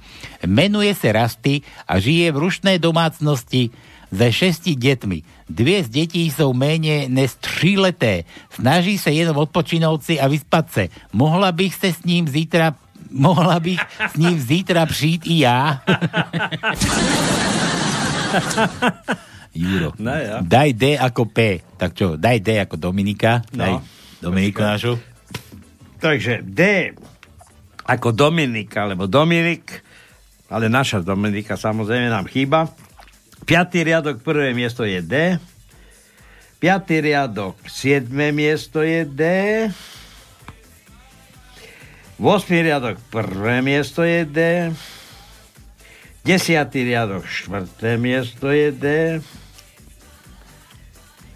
Menuje se Rasty a žije v rušné domácnosti se šesti dětmi. Dvě z dětí jsou méně než tříleté. Snaží se jenom odpočinout si a vyspat se. Mohla bych se s ním zítra mohla bych s ním zítra přijít i já. (laughs) Juro. No, ja. Daj D ako P. Tak čo, daj D ako Dominika. No. Daj Dominiku našu. Takže D ako Dominika, alebo Dominik, ale naša Dominika samozrejme nám chýba. Piatý riadok, prvé miesto je D. Piatý riadok, siedme miesto je D. Vosmý riadok, prvé miesto je D. Desiatý riadok, štvrté miesto je D.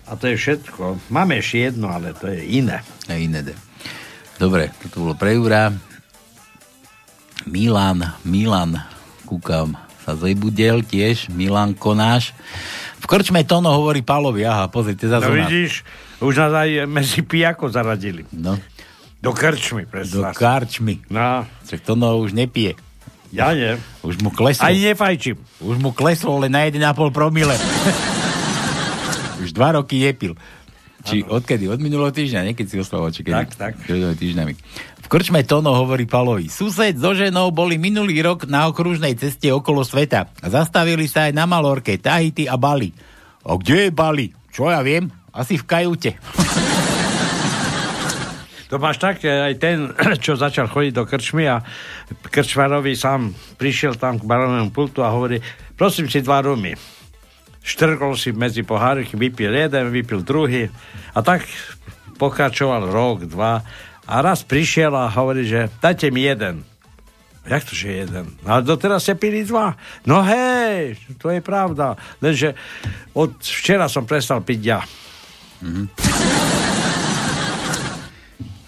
A to je všetko. Máme ešte jedno, ale to je iné. A iné D. Dobre, toto bolo pre Jura. Milan, Milan, kúkam, sa zebudel tiež, Milan Konáš. V krčme Tono hovorí Pálovi, aha, pozrite, zase No vidíš, už nás aj medzi pijako zaradili. No. Do krčmy, Do predstav. karčmy. No. Však Tono už nepije. Ja nie. Už mu kleslo. Aj nefajčím. Už mu kleslo len na 1,5 promile. (laughs) už dva roky nepil. Či odkedy? Od minulého týždňa, nie? Keď si oslavoval, či kedy? Tak, tak. Pred týždňami. V krčme Tono hovorí Palovi. Sused so ženou boli minulý rok na okružnej ceste okolo sveta. Zastavili sa aj na Malorke, Tahiti a Bali. A kde je Bali? Čo ja viem? Asi v kajute. (laughs) To máš tak, aj ten, (clears throat) čo začal chodiť do krčmy a krčmarovi sám prišiel tam k barovému pultu a hovorí, prosím si dva rumy. Štrkol si medzi poháriky, vypil jeden, vypil druhý a tak pokračoval rok, dva a raz prišiel a hovorí, že dajte mi jeden. Jak to, že jeden? No, Ale doteraz ste pili dva. No hej, to je pravda. Lenže od včera som prestal piť ja.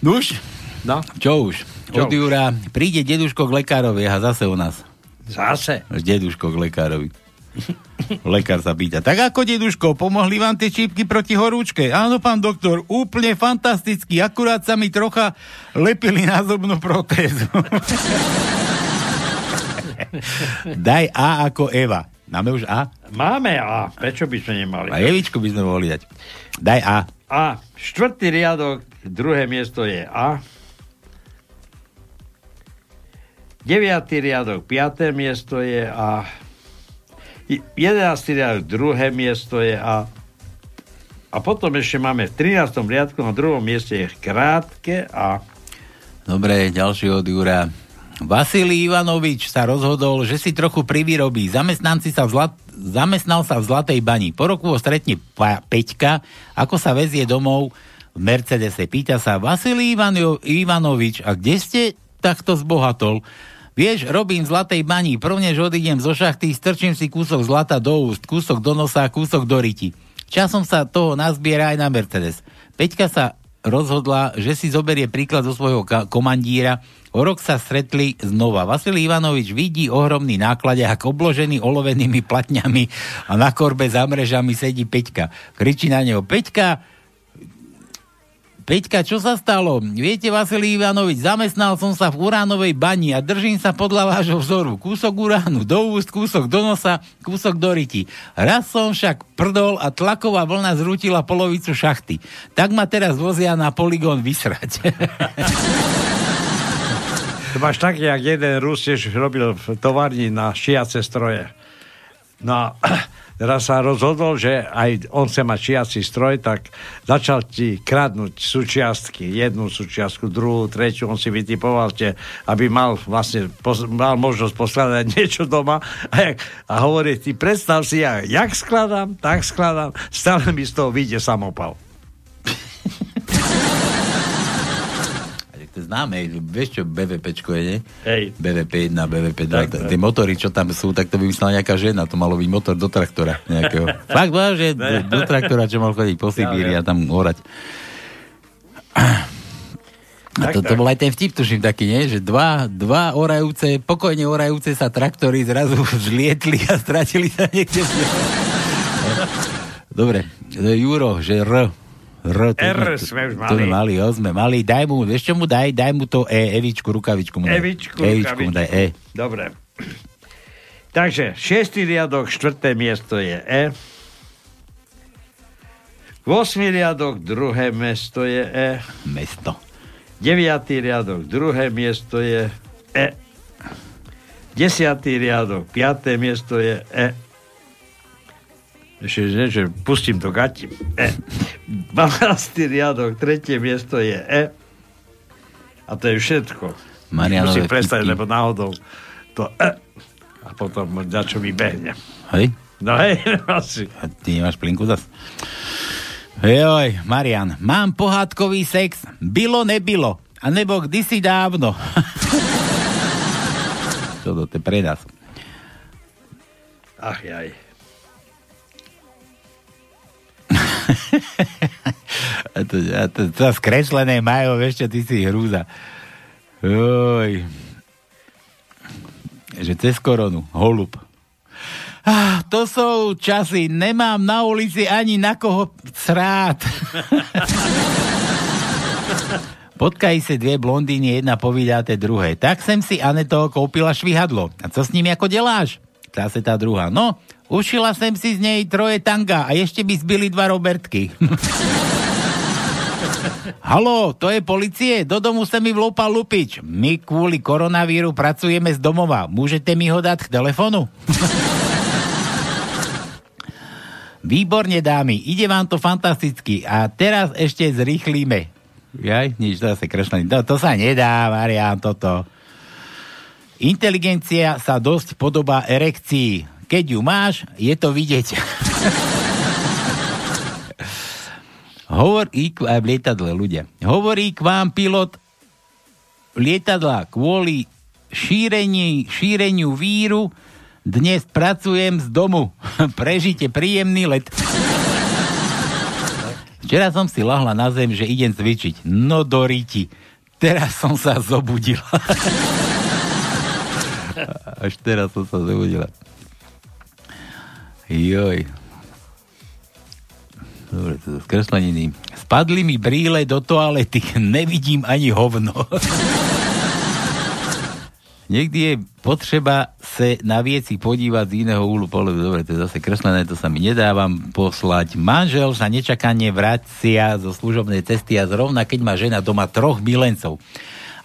Nuž? No. Čo už? Čo Od už? Príde deduško k lekárovi a zase u nás. Zase? Deduško k lekárovi. Lekár sa pýta, tak ako deduško, pomohli vám tie čípky proti horúčke? Áno, pán doktor, úplne fantasticky, akurát sa mi trocha lepili na zubnú protézu. (laughs) Daj A ako Eva. Máme už A? Máme A. Prečo by sme nemali? A Evičku by sme mohli dať. Daj A. A. Štvrtý riadok, druhé miesto je A. Deviatý riadok, piaté miesto je A. I- Jedenáctý riadok, druhé miesto je A. A potom ešte máme v 13. riadku na druhom mieste je krátke A. Dobre, ďalší od Jura. Vasilij Ivanovič sa rozhodol, že si trochu privyrobí. Zamestnanci sa zlat... Zamestnal sa v Zlatej bani. Po roku ho stretne pa... Peťka, ako sa vezie domov v Mercedese. Pýta sa, Vasilij Ivan... Ivanovič, a kde ste takto zbohatol? Vieš, robím Zlatej bani. Prvnež odídem zo šachty, strčím si kúsok zlata do úst, kúsok do nosa, kúsok do ryti. Časom sa toho nazbiera aj na Mercedes. Peťka sa rozhodla, že si zoberie príklad zo svojho ka- komandíra. O rok sa stretli znova. Vasilij Ivanovič vidí ohromný nákladiak obložený olovenými platňami a na korbe za mrežami sedí Peťka. Kričí na neho, Peťka, Peťka, čo sa stalo? Viete, Vasilij Ivanovič, zamestnal som sa v uránovej bani a držím sa podľa vášho vzoru. Kúsok uránu do úst, kúsok do nosa, kúsok do ryti. Raz som však prdol a tlaková vlna zrútila polovicu šachty. Tak ma teraz vozia na poligón vysrať. (laughs) To máš tak, jak jeden Rus tiež robil v továrni na šiace stroje. No a raz sa rozhodol, že aj on chce mať šiaci stroj, tak začal ti kradnúť súčiastky. Jednu súčiastku, druhú, tretiu. On si vytipoval, že aby mal vlastne pos- mal možnosť poskladať (laughs) niečo doma. A, jak, a hovorí, ty predstav si, ja, jak skladám, tak skladám. Stále mi z toho vyjde samopal. Známe, vieš čo BVPčko je, nie? Hej. BVP 1, BVP 2, Tak, t- tie motory, čo tam sú, tak to vymyslela nejaká žena, to malo byť motor do traktora nejakého. (laughs) Fakt, že do, do traktora, čo mal chodiť po Sibíri a tam orať. A to, to bol aj ten vtip, tuším, taký, nie? Že dva, dva orajúce, pokojne orajúce sa traktory zrazu (laughs) zlietli a stratili sa niekde. (laughs) Dobre, Juro, že R. R, to, R sme už To sme mali, mali. jo, sme mali. Daj mu, vieš čo mu daj? Daj mu to E, Evičku, rukavičku mu daj. Evičku, Evičku mu daj, E. Dobre. Takže, šiestý riadok, štvrté miesto je E. Vosmý riadok, druhé miesto je E. Mesto. Deviatý riadok, druhé miesto je E. Desiatý riadok, piaté miesto je E. Ešte, že, že pustím to gati. E. 12. riadok, tretie miesto je E. A to je všetko. Marianové Musím vtipky. lebo náhodou to E. A potom na čo vybehne. Hej? No hej, (laughs) asi. A ty nemáš plinku zas? Joj, Marian, mám pohádkový sex. Bylo, nebylo. A nebo kdysi dávno. (laughs) Toto, to je pre nás. Ach jaj. A to, a to, to skreslené majú, vieš čo, ty si hrúza. Oj. Že cez koronu, holub. Ah, to sú časy, nemám na ulici ani na koho srát. (laughs) Potkají se dvě blondýny, jedna povídá té druhé. Tak jsem si Aneto koupila švihadlo. A co s ním jako děláš? Ptá se tá druhá. No, ušila jsem si z nej troje tanga a ešte by zbyli dva Robertky. (laughs) Halo, to je policie, do domu sa mi vloupal lupič. My kvôli koronavíru pracujeme z domova. Môžete mi ho dať k telefonu? (laughs) Výborne, dámy, ide vám to fantasticky. A teraz ešte zrýchlíme. Jaj, nič, zase krešlený. To, to sa nedá, Marian, toto. Inteligencia sa dosť podobá erekcii. Keď ju máš, je to vidieť. Hovorí k vám v lietadle, ľudia. Hovorí k vám pilot lietadla kvôli šírení, šíreniu víru dnes pracujem z domu. (laughs) Prežite príjemný let. Včera som si lahla na zem, že idem cvičiť. No do ríti. Teraz som sa zobudila. Až teraz som sa zobudila. Joj. Dobre, to sú skresleniny. Spadli mi brýle do toalety. (laughs) Nevidím ani hovno. (laughs) Niekdy je potreba sa na vieci podívať z iného úhlu pohľadu. Dobre, to je zase kreslené, to sa mi nedávam poslať. Manžel sa nečakane vracia zo služobnej cesty a zrovna keď má žena doma troch milencov.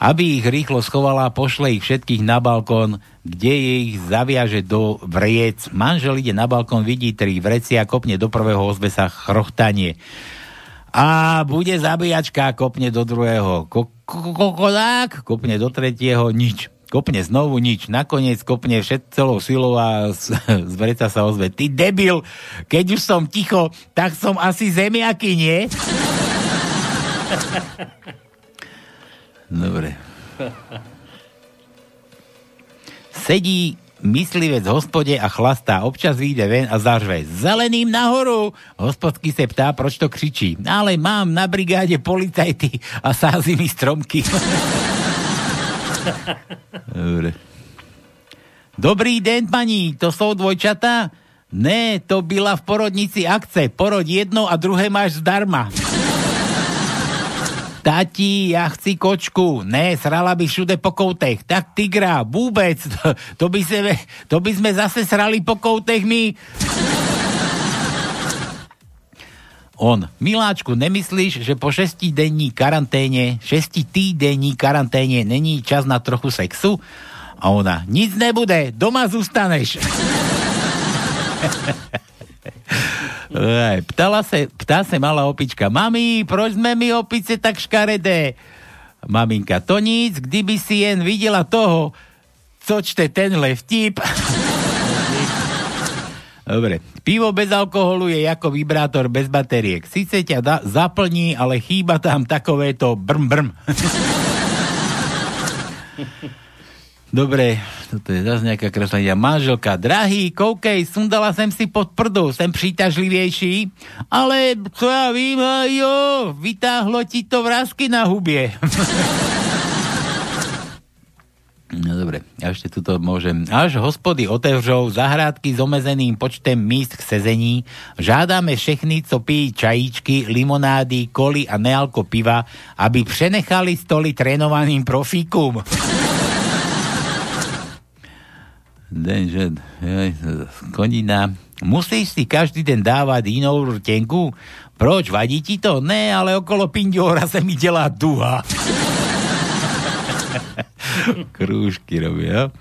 Aby ich rýchlo schovala, pošle ich všetkých na balkón, kde ich zaviaže do vriec. Manžel ide na balkón, vidí tri vrecia, kopne do prvého ozbesa chrochtanie. A bude zabíjačka, kopne do druhého. Kokodák, kopne do tretieho, nič kopne znovu nič. Nakoniec kopne všet celou silou a z, z vreca sa ozve. Ty debil, keď už som ticho, tak som asi zemiaky, nie? (laughs) Dobre. Sedí myslivec v hospode a chlastá. Občas vyjde ven a zařve. Zeleným nahoru! Hospodský se ptá, proč to křičí. Ale mám na brigáde policajty a sází mi stromky. Dobre. Dobrý den, paní, to jsou dvojčata? Ne, to byla v porodnici akce. Porod jedno a druhé máš zdarma. Tati, ja chci kočku. Ne, srala by všude po koutech. Tak tigra, vôbec. (laughs) To, to, by, se, to by sme zase srali po koutech my. On, miláčku, nemyslíš, že po šestidenní karanténe, šestitýdenní karanténe není čas na trochu sexu? A ona, nic nebude, doma zostaneš. (laughs) Ptala se, ptá se malá opička, mami, proč sme my opice tak škaredé? Maminka, to nic, kdyby si jen videla toho, co čte tenhle vtip. Dobre. Pivo bez alkoholu je ako vibrátor bez batériek. Sice ťa da- zaplní, ale chýba tam takovéto brm brm. Dobre, toto je zase nejaká kreslenia. Manželka, drahý, koukej, sundala sem si pod prdu, sem príťažlivejší, ale co ja vím, jo, vytáhlo ti to vrázky na hubie. (laughs) No dobre, ja ešte tuto môžem. Až hospody otevřou zahrádky s omezeným počtem míst k sezení, žádáme všechny, co pijí čajíčky, limonády, koly a nealko piva, aby přenechali stoly trénovaným profíkum. Denže, konina. Musíš si každý den dávať inou rtenku? Proč, vadí ti to? Ne, ale okolo pindiora sa mi delá duha. (laughs) Krúžky robia.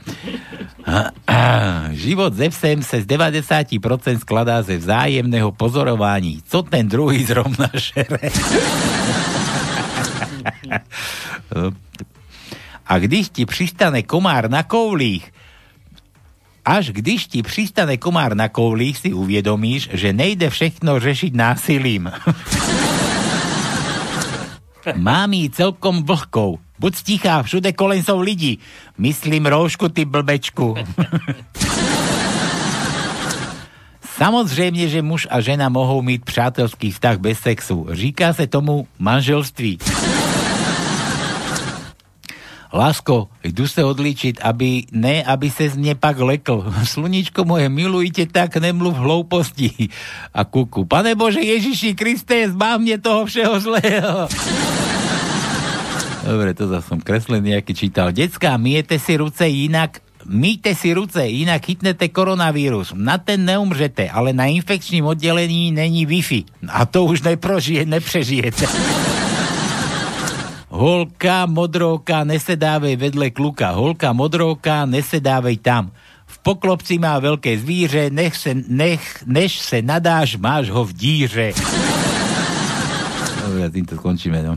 (clears throat) Život ze psem sa z 90% skladá ze vzájemného pozorování. Co ten druhý zrovna šere? (laughs) A když ti přistane komár na koulích Až když ti přistane komár na koulích, si uvědomíš, že nejde všechno řešit násilím. (laughs) Mám jí celkom vlhkou. Buď stichá, všude kolem jsou lidi. Myslím roušku, ty blbečku. (laughs) Samozřejmě, že muž a žena mohou mít přátelský vztah bez sexu. Říká se tomu manželství. Lásko, jdu se odlíčit, aby, ne, aby se z mě pak lekl. (laughs) Sluníčko moje, milujte tak, nemluv hlouposti. A kuku, pane Bože Ježiši Kriste, zbav mě toho všeho zlého. (laughs) Dobre, to zase som kreslený nejaký čítal. Decká, myjete si ruce inak, myjte si ruce, inak chytnete koronavírus. Na ten neumřete, ale na infekčním oddelení není Wi-Fi. A to už neprožije, nepřežijete. Holka, modrovka, nesedávej vedle kluka. Holka, modrovka, nesedávej tam. V poklopci má veľké zvíře, nech se, nech, než se nadáš, máš ho v díře. Dobre, týmto skončíme, no.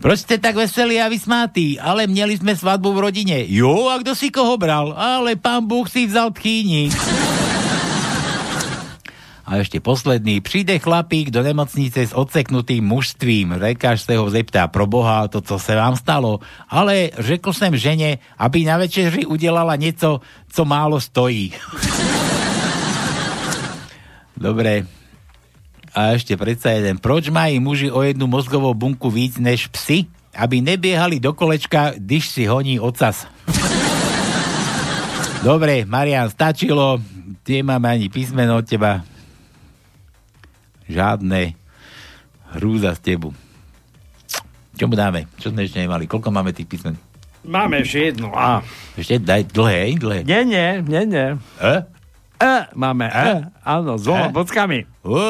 Proč ste tak veselí a vysmátí? Ale měli sme svadbu v rodine. Jo, a kto si koho bral? Ale pán Búh si vzal tchýni. A ešte posledný. Přijde chlapík do nemocnice s odseknutým mužstvím. Lékař se ho zeptá, pro Boha, to, co se vám stalo. Ale řekl jsem žene, aby na večeři udělala něco, co málo stojí. (laughs) Dobre. A ešte predsa jeden. Proč mají muži o jednu mozgovú bunku víc než psy? Aby nebiehali do kolečka, když si honí ocas. (laughs) Dobre, Marian, stačilo. Nemáme ani písmeno od teba. Žiadne hrúza z tebu. Čo mu dáme? Čo sme ešte nemali? Koľko máme tých písmen? Máme ešte jedno A. Ešte daj dlhé, dlhé. Nie, nie, nie, nie. E? E, máme E. Áno, s dvoma E? bodkami. E,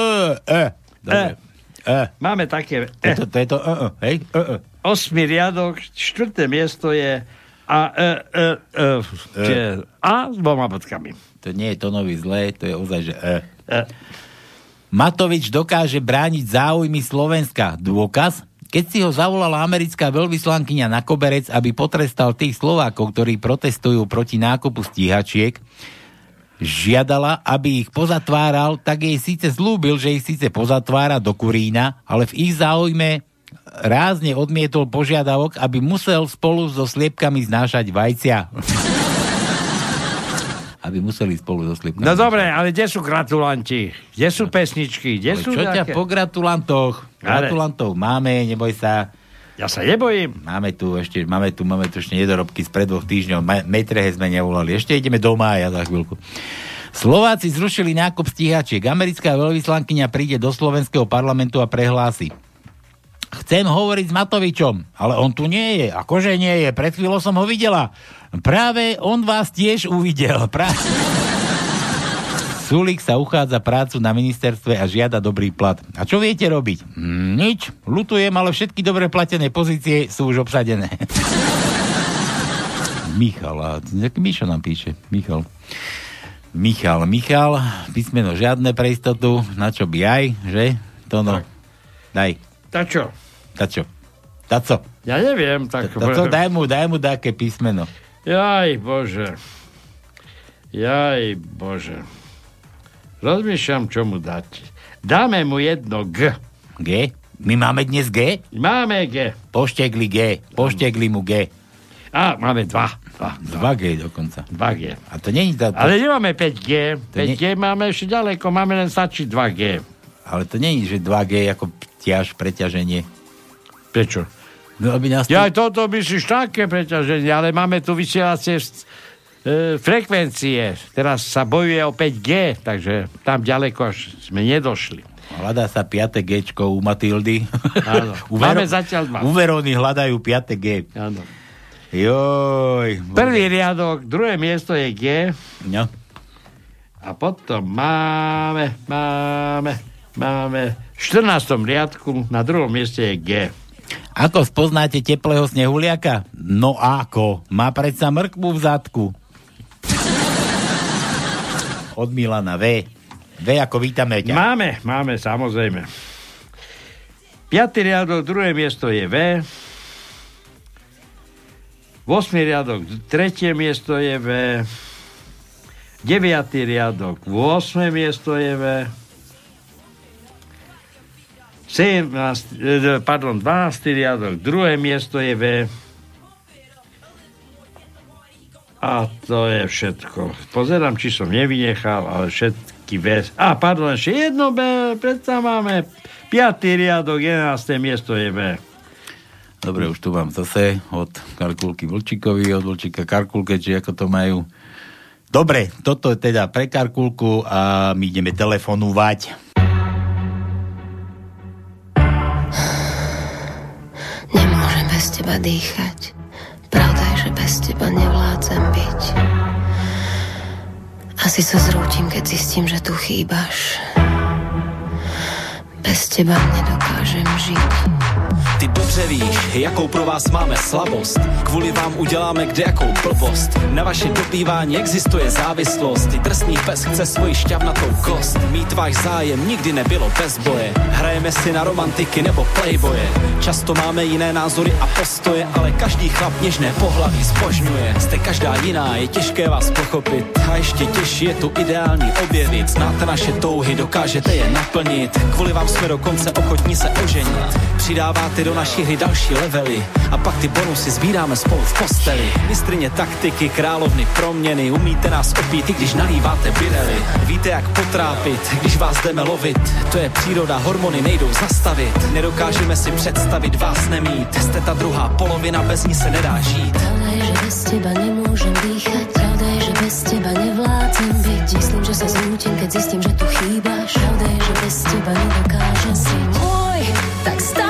e. Dobre. E. Máme také To, E. to, to je to, e, e, hej? E, e. Osmi riadok, štvrté miesto je A, E, E, E, čiže A s dvoma bodkami. To nie je to nový zlé, to je ozaj, že e. E. Matovič dokáže brániť záujmy Slovenska. Dôkaz? Keď si ho zavolala americká veľvyslankyňa na koberec, aby potrestal tých Slovákov, ktorí protestujú proti nákupu stíhačiek, žiadala, aby ich pozatváral, tak jej síce zlúbil, že ich síce pozatvára do kurína, ale v ich záujme rázne odmietol požiadavok, aby musel spolu so sliepkami znášať vajcia. Aby museli spolu so sliepkami. No dobre, ale kde sú gratulanti? Kde sú pesničky? Kde Ale sú čo ťa nejaké- po gratulantoch? Ale- Gratulantov máme, neboj sa. Ja sa nebojím. Máme tu ešte, máme tu, máme tu ešte nedorobky z pred dvoch týždňov. Metrehe sme nevolali. Ešte ideme do mája za chvíľku. Slováci zrušili nákup stíhačiek. Americká veľvyslankyňa príde do slovenského parlamentu a prehlási. Chcem hovoriť s Matovičom, ale on tu nie je. Akože nie je, pred chvíľou som ho videla. Práve on vás tiež uvidel. Pra... Sulik sa uchádza prácu na ministerstve a žiada dobrý plat. A čo viete robiť? Hm, nič. Lutujem, ale všetky dobre platené pozície sú už obsadené. Michal, a Mišo nám píše. Michal. Michal, Michal, písmeno žiadne pre istotu, na čo by aj, že? To no. Daj. Tak čo? Tačo. Taco. Ja neviem, tak... Taco, daj mu, daj mu také písmeno. Jaj, bože. Jaj, bože. Rozmýšľam, čo mu dať. Dáme mu jedno G. G? My máme dnes G? Máme G. Poštegli G. Poštegli mu G. A, máme dva. Dva, 2G dokonca. dva G. A to nie je... To, Ale nemáme 5G. To nie- 5G máme ešte ďaleko, máme len stačiť 2G. Ale to je, že 2G ako ťaž, preťaženie. Prečo? No, aby nás... Ja aj toto myslíš také preťaženie, ale máme tu vysielacie e, frekvencie. Teraz sa bojuje o 5G, takže tam ďaleko až sme nedošli. Hľadá sa 5 G u Matildy. Áno. (laughs) u Máme zatiaľ dva. U Verony hľadajú 5 G. Áno. Joj. Prvý riadok, druhé miesto je G. No. A potom máme, máme, máme v 14. riadku, na druhom mieste je G. Ako spoznáte teplého snehuliaka? No ako? Má predsa mrkvu v zadku. Od Milana V. V ako vítame ťa. Máme, máme, samozrejme. Piatý riadok, druhé miesto je V. 8. riadok, tretie miesto je V. Deviatý riadok, 8. miesto je V. 17, eh, pardon, 12. riadok, druhé miesto je V. A to je všetko. Pozerám, či som nevynechal, ale všetky V. A, pardon, ešte jedno B, predsa máme 5. riadok, 11. miesto je V. Dobre, už tu mám zase od Karkulky Vlčíkovi, od Vlčíka Karkulke, či ako to majú. Dobre, toto je teda pre Karkulku a my ideme telefonovať. Nemôžem bez teba dýchať. Pravda je, že bez teba nevládzem byť. Asi sa zrútim, keď zistím, že tu chýbaš. Bez teba nedokážem žiť. Ty dobře víš, jakou pro vás máme slabost. Kvůli vám uděláme kde jakou blbost. Na vaše dobývání existuje závislost. Ty drsný pes chce svoji šťavnatou kost. Mít váš zájem nikdy nebylo bez boje. Hrajeme si na romantiky nebo playboye. Často máme jiné názory a postoje, ale každý chlap něžné pohlaví zbožňuje. Jste každá jiná, je těžké vás pochopit. A ještě těžší je tu ideální objevit. Znáte naše touhy, dokážete je naplnit. Kvůli vám jsme dokonce ochotní se oženit. Přidáváte do naší hry další levely a pak ty bonusy sbíráme spolu v posteli. Mistrině taktiky, královny proměny, umíte nás opít, i když nalíváte birely. Víte, jak potrápit, když vás jdeme lovit. To je příroda, hormony nejdou zastavit. Nedokážeme si představit vás nemít. Jste ta druhá polovina, bez ní se nedá žít. Pravda je, že že bez teba nevládzem byť. Že zistím, že tu chýbaš. Pravda je, že bez teba nedokážem si môj. Tak stále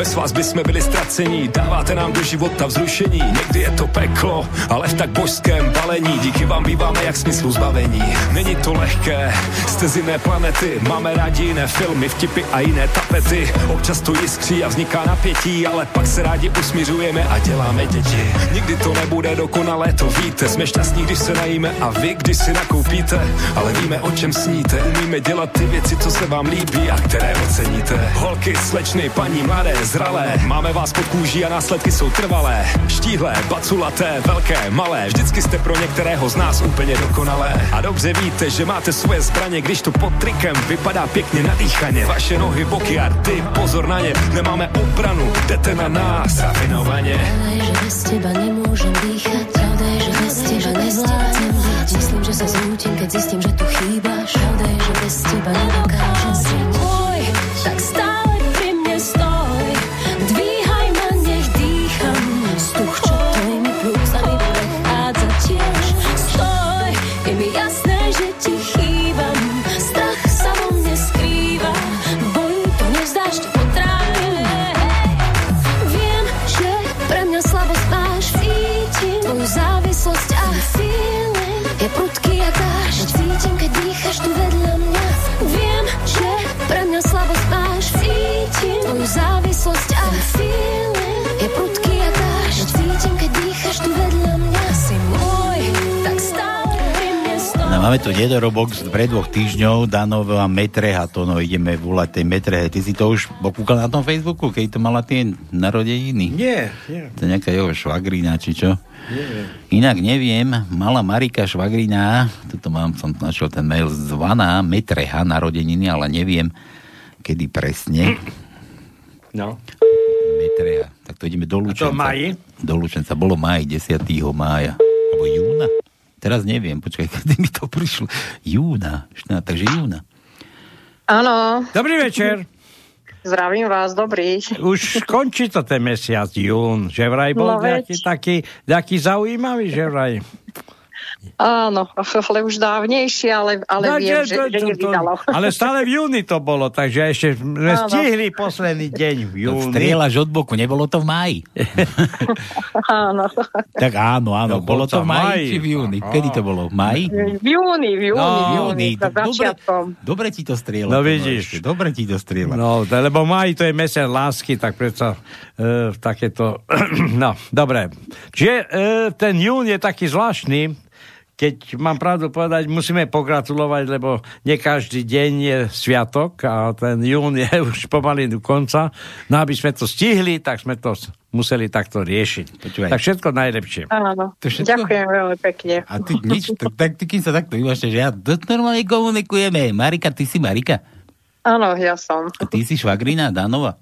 bez vás by jsme byli ztracení, dáváte nám do života vzrušení, někdy je to peklo, ale v tak božském balení, díky vám býváme jak smyslu zbavení. Není to lehké, jste z jiné planety, máme rádi jiné filmy, vtipy a jiné tapety, občas to jiskří a vzniká napětí, ale pak se rádi usmířujeme a děláme děti. Nikdy to nebude dokonalé, to víte, jsme šťastní, když se najíme a vy, když si nakoupíte, ale víme, o čem sníte, umíme dělat ty věci, co se vám líbí a které oceníte. Holky, slečny, paní mladé, zralé, máme vás pod kůží a následky jsou trvalé. Štíhlé, baculaté, velké, malé, vždycky jste pro některého z nás úplně dokonalé. A dobře víte, že máte svoje zbraně, když to pod trikem vypadá pěkně nadýchaně. Vaše nohy, boky ty, pozor na ně, nemáme obranu, jdete na nás rafinovaně. Pravda je, že bez teba nemôžem dýchať. Že bez teba. Myslím, že sa zrútim, keď zistím, že tu chýbaš. Pravda je, že bez teba nedokážem máme tu nedorobok z pre dvoch týždňov, Danova Metreha, to no ideme volať tej Metrehe. Ty si to už pokúkal na tom Facebooku, keď to mala tie narodeniny? Nie, nie. To je nejaká jeho švagrina, či čo? Neviem. Inak neviem, mala Marika Švagrina, tuto mám, som našiel ten mail, zvaná Metreha narodeniny, ale neviem, kedy presne. No. Metreha. Tak to ideme do A Lučenca. to maji? Do Lučenca. Bolo maj, 10. mája. Alebo júna? Teraz neviem, počkaj, (laughs) kedy mi to prišlo. Júna. Šná, takže júna. Áno. Dobrý večer. Zdravím vás, dobrý. Už končí to ten mesiac jún, že vraj bol No veď. nejaký taký, nejaký zaujímavý, že vraj. Áno, ale už dávnejšie, ale, ale No, viem, to- že, to- že to- nevydalo. Ale stále v júni to bolo, takže ešte sme Áno. stihli posledný deň v júni. Strieľaš od boku, nebolo to v máji. (laughs) Áno. Tak áno, áno, No, bolo to v máji máji. či v júni? Kedy to bolo? V máji? V júni, v júni, No, v júni, Dobre, dobre ti to strieľa. No to vidíš. ešte, Dobre ti to strieľa. No, to- lebo maj to je mesiac lásky, tak predsa e, takéto... (clears throat) no, dobre. Čiže e, ten jún je taký zvláštny, keď mám pravdu povedať, musíme pogratulovať, lebo nie každý deň je sviatok a ten jún je (laughs) už pomaly do konca. No aby sme to stihli, tak sme to museli takto riešiť. Počúvaj. Tak všetko najlepšie. Áno, To všetko? ďakujem veľmi pekne. A ty nič, tak, tak ty kým sa takto vymáš, že ja normálne komunikujeme. Marika, ty si Marika. Áno, ja som. A ty si švagrina Danova.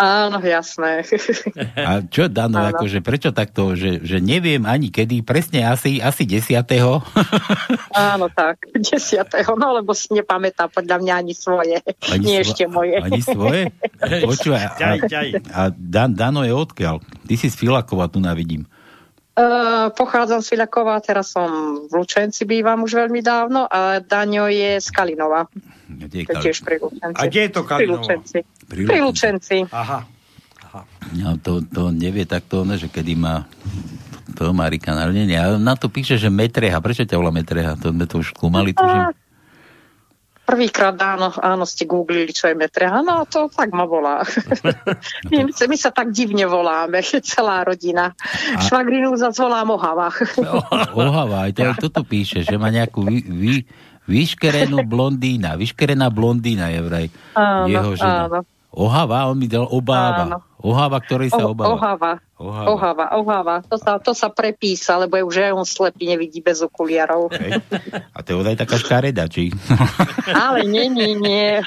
Áno, jasné. (laughs) A čo, Dano, Áno. akože prečo takto, že, že neviem ani kedy, presne asi, asi desiatého. (laughs) Áno, tak, desiatého, no lebo si nepamätá podľa mňa ani svoje, Ani nie svo- ešte moje. Ani svoje? (laughs) Počúvaj, a, a Dan, Dano je odkiaľ? Ty si z Filakova, tu navidím. Uh, pochádzam z Filakova, teraz som v Lučenci, bývam už veľmi dávno a Daňo je z Kalinova. Je Kal- tiež pri Lučenci. A kde je to Pri Kalinova? Lučenci. Pri Pri Lučenci. Aha. No, to, to nevie takto, ne, že kedy má to Marika narodenie. A na to píše, že Metreha. Prečo ťa volá Metreha? To sme to už skúmali, tužím. A, Prvýkrát áno, áno, ste googlili, čo je metreha. No to tak ma volá. (laughs) my, my sa tak divne voláme, celá rodina. Švagrinu zase volám Ohava. (laughs) Ohava, aj to, aj toto píše, že má nejakú vy, vy, vyškerenú blondína. Vyškerená blondína je vraj Áno, jeho žena. áno. Ohava, on mi dal obáva. Áno. Ohava, ktorej sa O- obáva. Ohava. Ohava. Ohava, ohava. To sa, to sa prepísa, lebo je už aj on slepý, nevidí bez okuliarov. Hej. A to je ozaj taká škareda, či? (laughs) Ale nie, nie, nie.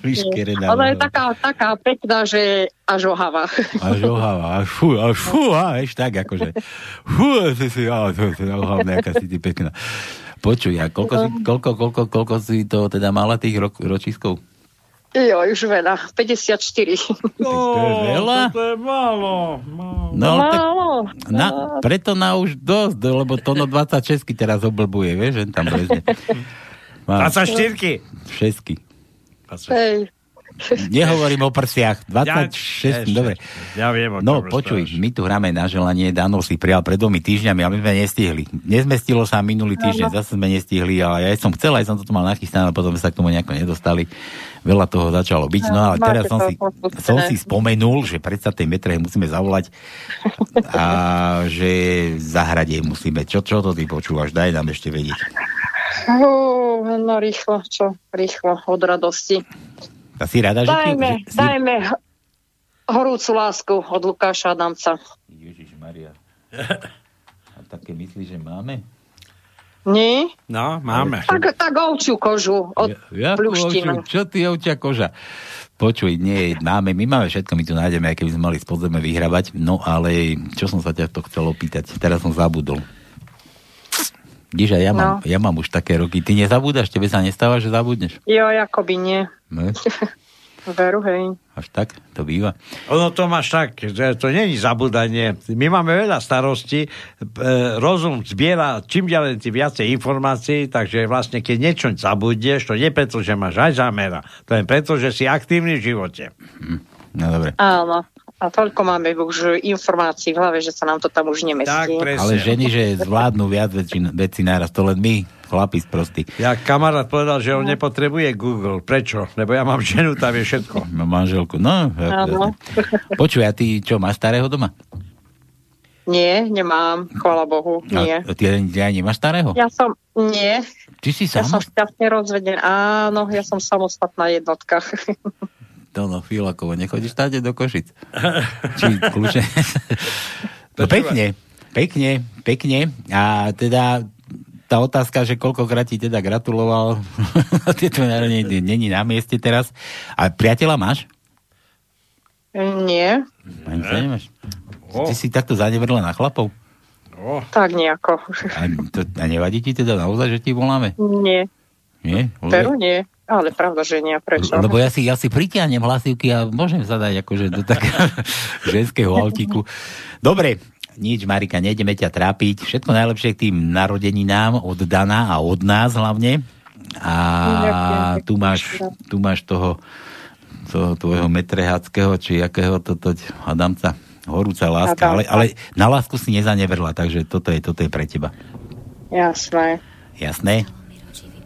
Vyškerená. Ona je taká, taká pekná, že až ohava. (laughs) Až ohava, až fú, až fú, a vieš, tak akože. Fú, si si, á, to, to, ohavná, aká si ty pekná. Počuj, a koľko, si, koľko, koľko, koľko si to teda mala tých ro, ročískov? Jo, už veľa. 54. To je veľa? To je málo. málo. No, tak Málo. na, preto na už dosť, lebo to no 26 teraz oblbuje, vieš, že tam prezne. (laughs) Má 24. šesky. Hej. Nehovorím o prsiach. (laughs) 26, Ja- dobre. Ja viem, No počuj, my tu hráme na želanie, Dano si prijal pred dvomi týždňami, ale my sme nestihli. Nezmestilo sa minulý týždeň, zase sme nestihli, ale ja som chcel, aj som to tu mal nachystané, ale potom sme sa k tomu nejako nedostali. Veľa toho začalo byť. No ale Máte teraz som si, som si spomenul, že predsa tej metre musíme zavolať a že zahrade musíme. Čo, čo to ty počúvaš? Daj nám ešte vedieť. Uh, no rýchlo, čo? Rýchlo, od radosti. A si rada, že ti... Dajme, že, si... dajme horúcu lásku od Lukáša Adamca. Ježiš Maria. A také myslíš, že máme? Nie? No, máme. Tak, tak ovčiu kožu od Ja, Pluštinu. Čo ty, ovčia koža? Počuj, nie, máme, my máme všetko, my tu nájdeme, aj keby sme mali z podzeme vyhrávať, no ale čo som sa ťa to chcel opýtať, teraz som zabudol. Díže, ja, mám, No. ja mám už také roky, ty nezabúdaš, tebe sa nestáva, že zabudneš? Jo, akoby nie. Ne? (laughs) Veru, hej. Až tak, to býva. Ono to máš tak, že to není zabudanie. My máme veľa starostí, e, rozum zbiera čím ďalej tým viacej informácií, takže vlastne keď niečo zabudneš, to nie preto, že máš aj zámera, to je preto, že si aktívny v živote. No dobre. Áno. A toľko máme už informácií v hlave, že sa nám to tam už nemestí. Ale ženy, že zvládnu viac veci naraz, to len my, chlapi sprostí. Ja kamarát povedal, že on nepotrebuje Google. Prečo? Lebo ja mám ženu, tam je všetko. (laughs) Mám manželku, no. Áno. (laughs) Počuj, a ty čo, máš starého doma? Nie, nemám, chvala Bohu, nie. A, ty aj nemáš starého? Ja som, nie, Ty si ja som sám? šťastne rozvedená. Áno, ja som samostatná jednotka. (laughs) To no, Filakovo, nechodíš táde do Košic. Či kľúče. (laughs) no pekne, pekne, pekne. A teda tá otázka, že koľkokrát ti teda gratuloval, (laughs) tieto (laughs) není na mieste teraz. A priateľa máš? nie, Ani sa nemáš? Ty si takto zanevrela na chlapov? tak nejako. A, to, a nevadí ti teda naozaj, že ti voláme? Nie, Nie? veru nie. Ale pravda, že nie. Prečo? Lebo ja si, ja si pritiahnem hlasivky a môžem sa dať akože do takého (laughs) ženského autíku. Dobre, nič, Marika, nejdeme ťa trápiť. Všetko najlepšie k tým narodeninám od Dana a od nás hlavne. A tu máš, tu máš toho, toho tvojho metreháckého, či jakého toto Adamca, horúca láska, ale, ale na lásku si nezaneverla, takže toto je, toto je pre teba. Jasné. Jasné?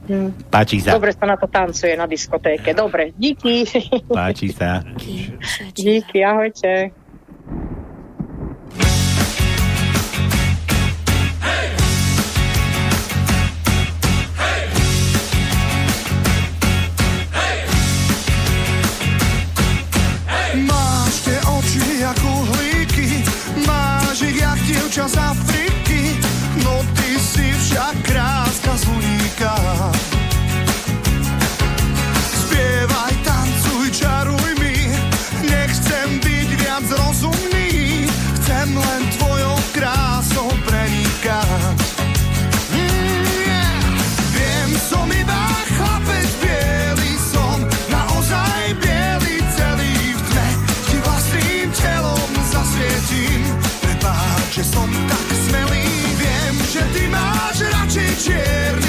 Hm. Páči sa. Dobre sa na to tancuje na diskotéke. Dobre, díky. Páči sa. díky, ahojte. Máš tie oči ako uhlíky, máš ich jak dievča z Afriky, radšej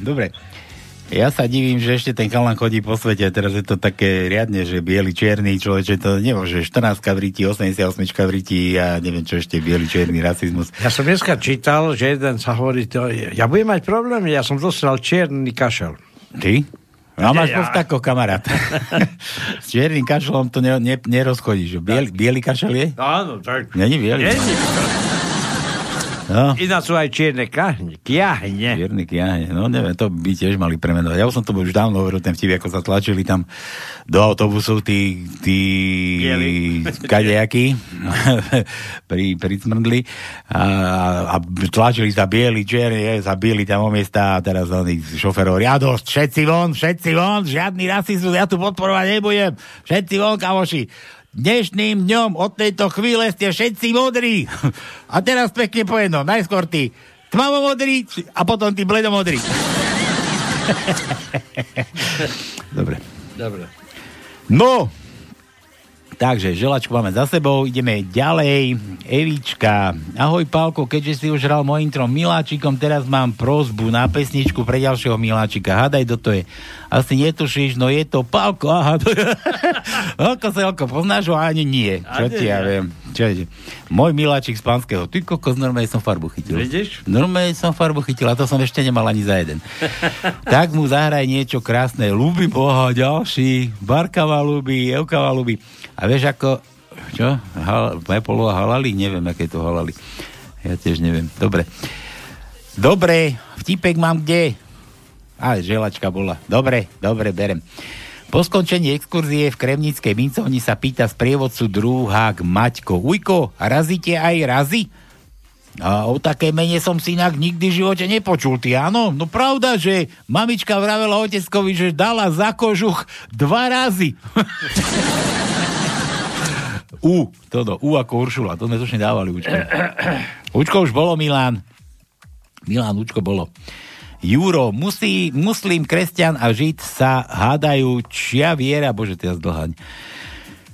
dobre. Ja sa divím, že ešte ten kalan chodí po svete teraz je to také riadne, že biely, čierny človeče, to nemôže. 14 vríti, 88 vríti a neviem čo ešte, biely, čierny rasizmus. Ja som dneska čítal, že jeden sa hovorí, to, ja budem mať problém, ja som dostal čierny kašel. Ty? No máš Ja. ja. tako, kamarát. (laughs) S čiernym kašlom to ne, ne, nerozchodíš. Biel, biely kašel je? Áno, tak. Není biely. Není. No. Ináč sú aj čierne kahne, kiahne. Čierny kiahne. No neviem, to by tiež mali premenovať. Ja som to už dávno hovoril, ten vtip, ako sa tlačili tam do autobusu tí, tí (laughs) kadejakí (laughs) pri, pri smrdli a, a, tlačili sa bieli, sa bieli tam o miesta a teraz oni šoferov, ja dosť, všetci von, všetci von, žiadny rasizmus, ja tu podporovať nebudem, všetci von, kamoši. Dnešným dňom od tejto chvíle ste všetci modrí. A teraz pekne po jednom. Najskôr ty tmavomodrý a potom ty bledomodrý. Dobre. (laughs) Dobre. No, Takže, želačku máme za sebou, ideme ďalej. Evička. Ahoj, Pálko, keďže si už hral mojim trom miláčikom, teraz mám prozbu na pesničku pre ďalšieho miláčika. Hádaj, kto to je. Asi netušíš, no je to Pálko, aha. Veľko sa Veľko, poznáš ho? Ani nie. Čo ti ja viem. Čo je? Môj miláčik z pánskeho. Ty kokos, normálne som farbu chytil. Vidíš? Normálne som farbu chytil a to som ešte nemal ani za jeden. (laughs) tak mu zahraj niečo krásne. Ľúbi Boha, ďalší. Barka ma ľúbi, Evka ma ľúbi. A vieš ako, čo? Hal, Pepolo a halali? Neviem, aké to halali. Ja tiež neviem. Dobre. Dobre, vtipek mám kde? A, želačka bola. Dobre, dobre, berem. Po skončení exkurzie v Kremnickej mincovni sa pýta z prievodcu druhák Maťko. Ujko, razíte aj razy? A o také mene som si inak nikdy v živote nepočul, ty áno? No pravda, že mamička vravela oteckovi, že dala za kožuch dva razy. (laughs) U, toto, U ako Uršula, to sme už nedávali Učko. Učko už bolo, Milan. Milan, Učko bolo. Juro, musí, muslim, kresťan a žid sa hádajú, čia viera, bože, to je zdlhaň.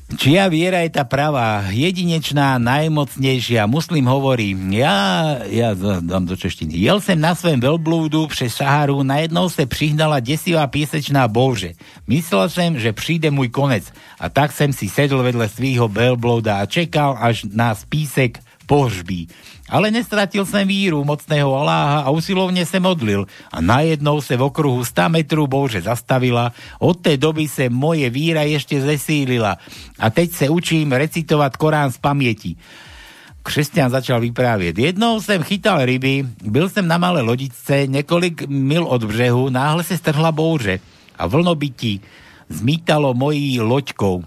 Čia viera je tá pravá, jedinečná, najmocnejšia. Muslim hovorí, ja, ja dám do češtiny. Jel sem na svém velblúdu přes Saharu, najednou se přihnala desivá piesečná bože. Myslel som, že přijde môj konec. A tak sem si sedl vedle svýho velblúda a čekal, až nás písek pohřbí. Ale nestratil som víru mocného Aláha a usilovne sa modlil. A najednou sa v okruhu 100 metrů Bože zastavila. Od tej doby sa moje víra ešte zesílila. A teď sa učím recitovať Korán z pamäti. Křesťan začal vyprávět. Jednou jsem chytal ryby, byl jsem na malé lodičce, několik mil od břehu, náhle se strhla bouře a vlnobytí zmítalo mojí loďkou.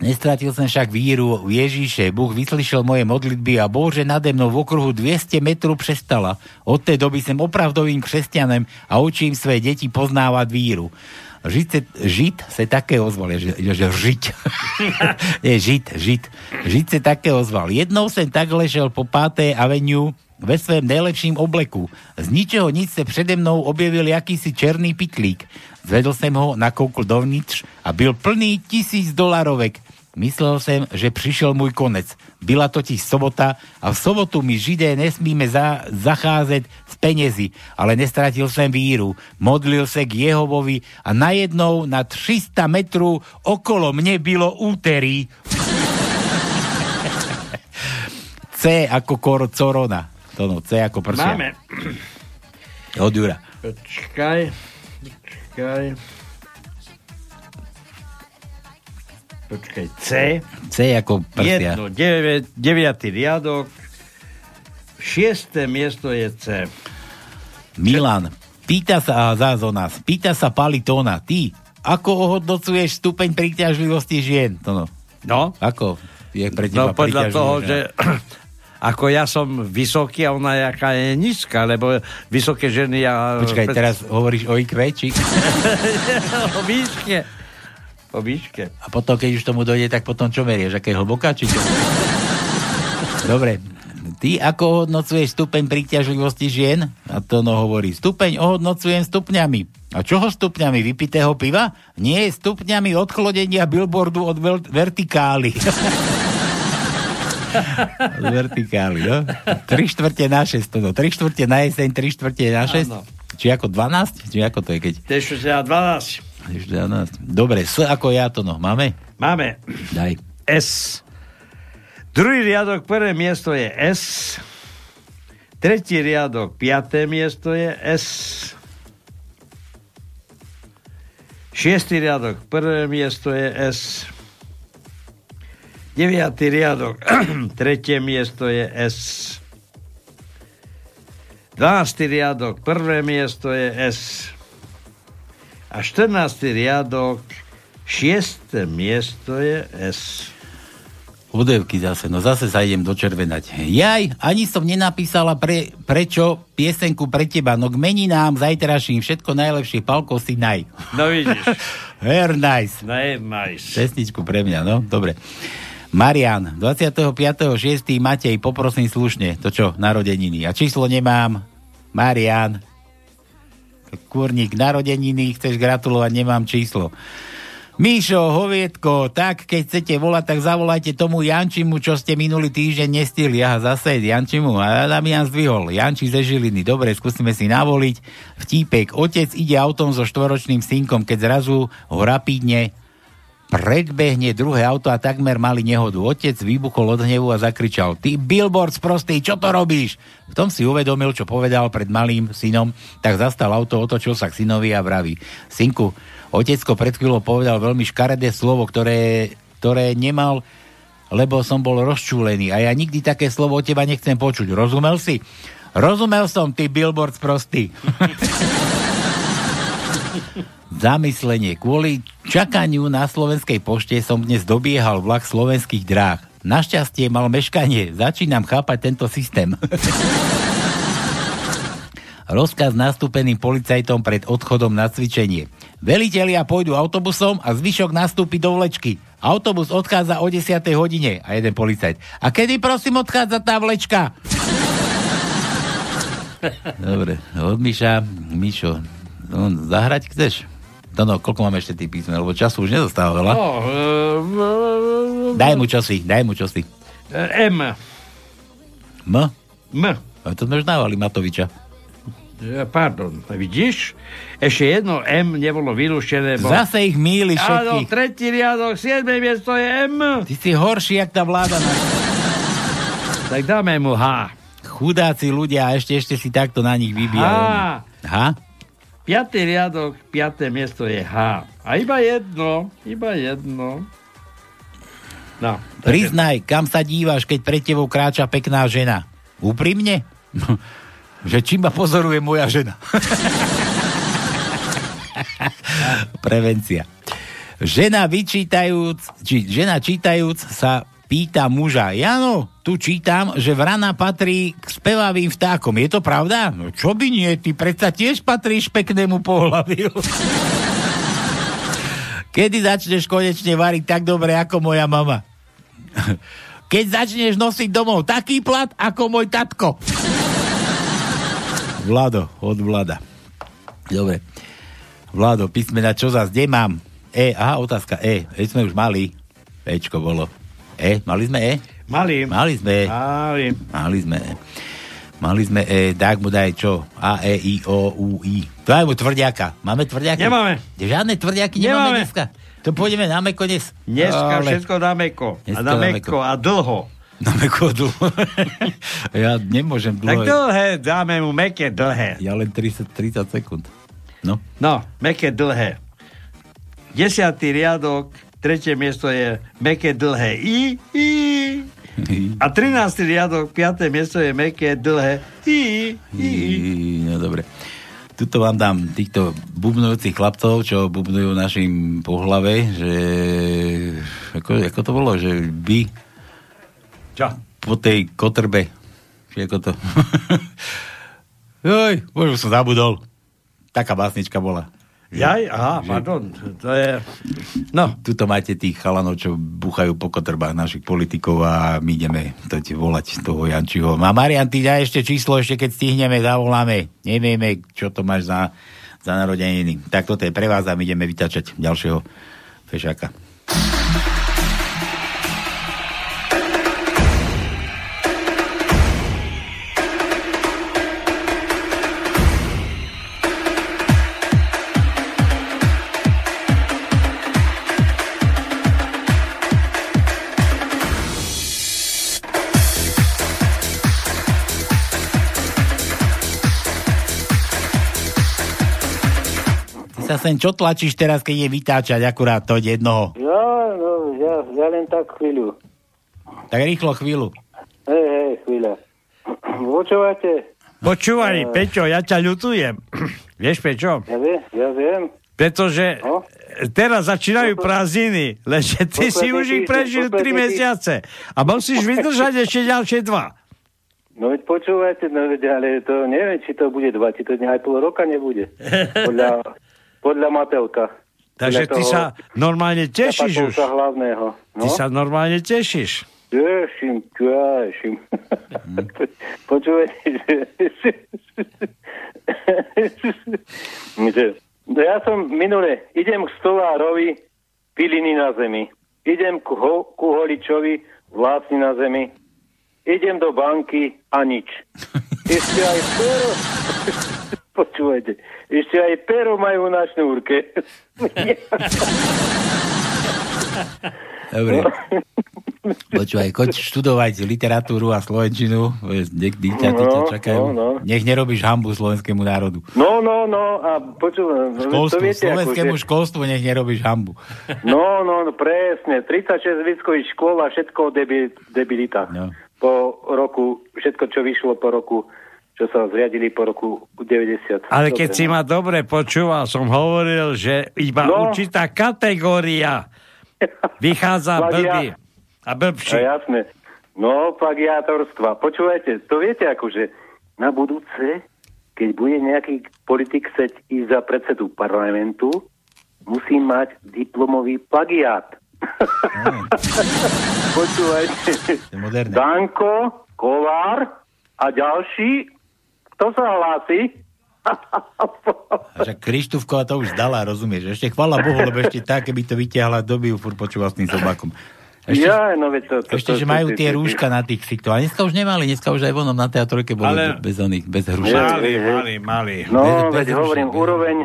Nestratil som však víru v Ježíše. Búh vyslyšel moje modlitby a Bože nade mnou v okruhu 200 metrov prestala. Od tej doby som opravdovým křesťanem a učím svoje deti poznávať víru. Žid, se, žid se také ozval, že, že žiť. Nie, žid, žid. Žid se také ozval. Jednou som tak ležel po 5. aveniu ve svém nejlepším obleku. Z ničeho nic se přede mnou objevil jakýsi černý pitlík. Zvedol som ho, nakoukl dovnitř a byl plný tisíc dolarovek. Myslel som, že prišiel môj konec. Byla totiž sobota a v sobotu my židé nesmíme za, zacházet z penezi, ale nestratil som víru. Modlil sa k Jehovovi a najednou na 300 metrů okolo mne bylo úterý. (laughs) C ako kor corona. To no, C ako prsia. Máme. Od Jura. Počkaj. Počkaj. Počkaj, C. C ako prsia. Jedno, devet, deviatý riadok. Šiesté miesto je C. Milan, pýta sa, a zás o nás, pýta sa Palitóna, ty, ako ohodnocuješ stupeň príťažlivosti žien? To no. No? Ako je pre teba No podľa toho, žena? že (clears throat) ako ja som vysoký a ona jaká je nízka, lebo vysoké ženy ja... Počkaj, teraz hovoríš o IQ, či? o výške. O výške. A potom, keď už tomu dojde, tak potom čo merieš? Aké hlboká, či čo? Dobre. Ty ako ohodnocuješ stupeň príťažlivosti žien? A to no hovorí, stupeň ohodnocujem stupňami. A čoho stupňami? Vypitého piva? Nie, stupňami odchlodenia billboardu od vertikály. od vertikály, no. 3 štvrte na 6, to no. 3 štvrte na jeseň, 3 štvrte na 6. Áno. Či ako 12? Či ako to je, keď... To je ešte 12. Ešte 12. Dobre, S ako ja to no. Máme? Máme. Daj. S. Druhý riadok, prvé miesto je S. Tretí riadok, piaté miesto je S. Šiestý riadok, prvé miesto je S. Deviatý riadok, (clears throat) tretie miesto je S. Dvanáctý riadok, prvé miesto je S. A 14. riadok, šiesté miesto je S. Udevky zase, no zase sa idem dočervenať. Jaj, ani som nenapísala pre, prečo piesenku pre teba, no k meninám zajtraším všetko najlepšie, Palko si naj. No vidíš. (laughs) Very nice. Very nice. Pesničku pre mňa, no, dobre. Marian, 25.6. Matej, poprosím slušne, to čo, narodeniny. A číslo nemám. Marian, kurník, narodeniny, chceš gratulovať, nemám číslo. Míšo, hovietko, tak keď chcete volať, tak zavolajte tomu Jančimu, čo ste minulý týždeň nestihli. Aha, zase Jančimu. A Damian zdvihol. Janči ze Žiliny. Dobre, skúsime si navoliť. Vtípek. Otec ide autom so štvoročným synkom, keď zrazu ho rapidne predbehne druhé auto a takmer mali nehodu. Otec vybuchol od hnevu a zakričal, ty billboard sprostý, čo to robíš? V tom si uvedomil, čo povedal pred malým synom, tak zastal auto, otočil sa k synovi a vraví, synku, otecko pred chvíľou povedal veľmi škaredé slovo, ktoré, ktoré nemal, lebo som bol rozčúlený a ja nikdy také slovo od teba nechcem počuť. Rozumel si? Rozumel som, ty billboard sprostý. (laughs) Zamyslenie. Kvôli čakaniu na slovenskej pošte som dnes dobiehal vlak slovenských dráh. Našťastie mal meškanie. Začínam chápať tento systém. (laughs) Rozkaz nastúpeným policajtom pred odchodom na cvičenie. Velitelia pôjdu autobusom a zvyšok nastúpi do vlečky. Autobus odchádza o 10. hodine a jeden policajt. A kedy prosím odchádza tá vlečka? (laughs) Dobre, od Miša. Mišo, no, zahrať chceš? No, no, koľko máme ešte tých písmen, lebo času už nezostáva veľa. No, e, e, e daj mu čosi, daj mu čosi. E, M. M? M. A to sme už dávali Matoviča. E, pardon, vidíš? Ešte jedno M nebolo vylúštené. Bo... Zase ich míli všetkých. Áno, tretí riadok, siedme miesto je M. Ty si horší, jak tá vláda. Na... tak dáme mu H. Chudáci ľudia, ešte, ešte si takto na nich vybíjajú. H. H? 5. riadok, 5. miesto je H. A iba jedno, iba jedno. No, Priznaj, kam sa díváš, keď pred tebou kráča pekná žena? Úprimne? (laughs) Že či ma pozoruje moja žena? (laughs) Prevencia. Žena vyčítajúc, či žena čítajúc sa pýta muža, Jano, tu čítam, že vrana patrí k spevavým vtákom. Je to pravda? No čo by nie, ty predsa tiež patríš peknému pohľaviu. (laughs) Kedy začneš konečne variť tak dobre ako moja mama? (laughs) Keď začneš nosiť domov taký plat ako môj tatko. (laughs) Vlado, od Vlada. Dobre. Vlado, písmena, čo zás, kde mám? E, aha, otázka E. E sme už mali. Ečko bolo. E, mali sme E? Mali. Mali sme E. Mali. Mali sme E. Mali sme E, tak mu daj čo? A, E, I, O, U, I. Daj mu tvrdiaka. Máme tvrdiaky? Nemáme. Žiadne tvrdiaky nemáme, Nemáme. dneska. To pôjdeme na meko dnes. Dneska Ale- všetko na meko. A na meko a dlho. Na meko dlho. (laughs) ja nemôžem Tak dlho. dlhé, dáme mu meké dlhé. Ja len 30, 30 sekúnd. No. No, meké dlhé. Desiatý riadok, tretie miesto je meké dlhé I, I. A 13. riadok, piaté miesto je meké dlhé I, I. I, no dobre. Tuto vám dám týchto bubnujúcich chlapcov, čo bubnujú našim po hlave, že ako, ako to bolo, že by Čo? po tej kotrbe či ako to (laughs) Joj, už som zabudol. Taká básnička bola. Jaj, aha, pardon. To je... No. Tuto máte tých chalanov, čo buchajú po kotrbách našich politikov a my ideme to ti volať toho Jančiho. A Marian, ty daj ešte číslo, ešte keď stihneme, zavoláme. Nevieme, čo to máš za, za narodeniny. Tak toto je pre vás a my ideme vytačať ďalšieho fešáka. Sem čo tlačíš teraz, keď je vytáčať akurát to jednoho? Ja, no, ja, ja len tak chvíľu. Tak rýchlo chvíľu. Hej, hej, chvíľa. Počúvate? Počúvaj, Peťo, ja ťa ľutujem. (clears throat) Vieš, Peťo? Ja viem, ja viem. Pretože No? teraz začínajú prázdniny, lenže ty si už ich prežil 3 posledný týždeň. mesiace. A musíš vydržať ešte ďalšie dva. No veď počúvajte, no veď, ale to neviem, či to bude dva, či to aj pol roka nebude. (laughs) Podľa, podľa Matelka. Takže Podľa ty sa normálne tešíš už. Hlavného. No? Ty sa normálne tešíš. Teším, teším. (laughs) Počúvajte, že... že... Ja som minule, idem k stolárovi, byliny na zemi. Idem ku, ho, ku holičovi, vlásni na zemi. Idem do banky a nič. (laughs) Ešte aj. Počúvajte, ešte aj pero majú na šnúrke. Dobre. Počúvaj, choď študovať literatúru a slovenčinu, dieťaty ťa No, čakajú. no, no. Nech nerobíš hambu slovenskému národu. No, no, no, a počúvaj, to Školstvu, viete, slovenskému akože- školstvu nech nerobíš hambu. No, no, no, presne. 36 výskových škôl a všetko debi, debilita. No. Po roku, všetko, čo vyšlo po roku, čo sa zriadili po roku 90. Ale keď Dobre, si no. ma dobre počúval, som hovoril, že iba No. určitá kategória vychádza (laughs) blbý a blbší. No, jasné. No, plagiátorstva. Počúvajte, to viete akože na budúce, keď bude nejaký politik chcieť ísť za predsedu parlamentu, musí mať diplomový plagiát. (laughs) Počúvajte. Danko, Kolár a ďalší, kto sa hlási? Však Krištúfková to už dala, rozumieš? Ešte chvala Bohu, lebo ešte tak, keby to vyťahla, doby ju furt počúval s tým sobakom. Ešte, ja, no to, to, ešte, to, že to- majú to- tie rúška na tých ksichtov. A dneska už nemali, dneska už aj vonom na teatrojke boli Ale- bez oných, bez hrušiek. Mali, mali, mali. No, Bez- bez veď hovorím, rušiek, bez úroveň,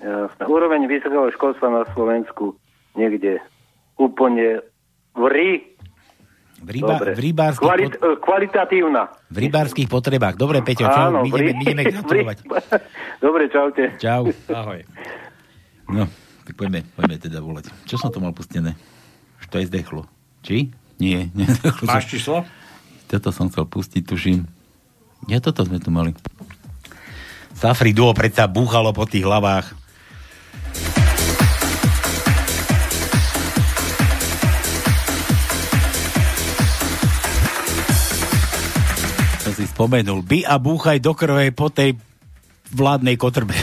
jasné, úroveň vysokého školstva na Slovensku niekde úplne vrí. V, ryba, Dobre. v, rybárskych, Kvalit, pot, eh, kvalitatívna. v rybárskych potrebách. Dobre, Peťo, čo? Áno, my, ideme, my ideme (laughs) gratulovať. (laughs) Dobre, čaute. Čau. Ahoj. No, tak poďme, poďme teda volať. Čo som to mal pustené? Už to aj zdechlo. Či? Nie. (laughs) nedechlo Máš číslo? Toto som chcel pustiť, tuším. Ja toto sme tu mali. Safri Duo predsa búchalo po tých hlavách. Spomenul. By a búchaj do krve po tej vládnej kotrbe.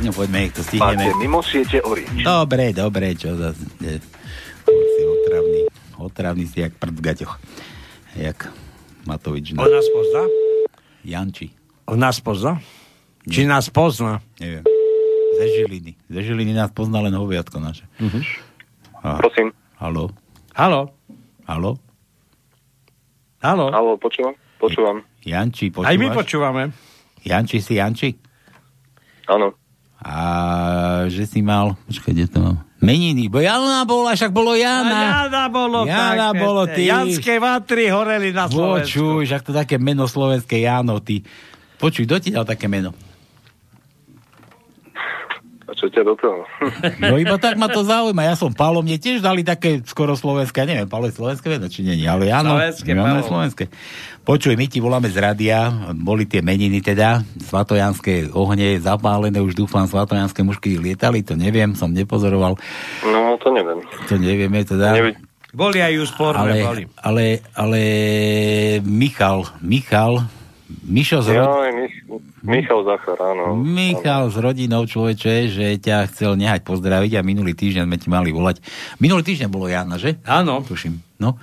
No poďme, to stihneme. mimo siete Orange. Dobre, dobre, čo zase. Je. Si otravný. Otravný si jak prd v gaťoch. Jak Matovič. On nás pozná? Janči. Nás pozná? Či nás pozná? Neviem. Ze Žiliny. Ze Žiliny nás pozná len hoviatko naše. A- Prosím. Haló? Halo? Haló? Halo? Halo, počúvam? Počúvam. Janči, počúvaš? Aj my počúvame. Janči si Janči? Áno. A že si mal... Počkaj, kde to mám? Meniny, bo Jana bola, však bolo Jana. Jana bolo, Jana tak, bolo, ty. Janské vatry horeli na Slovensku. Počuj, však to také meno slovenské Jano, ty. Počuj, kto ti dal také meno? A čo ťa do toho? (laughs) No iba tak ma to zaujíma. Ja som Pálo, mne tiež dali také skoro slovenské, neviem, Pálo je slovenské meno, či nie, ale áno. Slovenské, Pálo. slovenské. Počuj, my ti voláme z radia, boli tie meniny teda, svatojanské ohne zapálené, už dúfam, svatojanské mušky lietali, to neviem, som nepozoroval, No, to neviem. to nevieme teda. Nevi- Boli aj úsporné, boli. ale, ale, ale Michal, Michal, Mišo z, Ja, rod... aj Mich- Michal Zachar, áno. Michal s rodinou človeče, že ťa chcel nehať pozdraviť a minulý týždeň sme ti mali volať. Minulý týždeň bolo Jana, že? Áno. Tuším. No.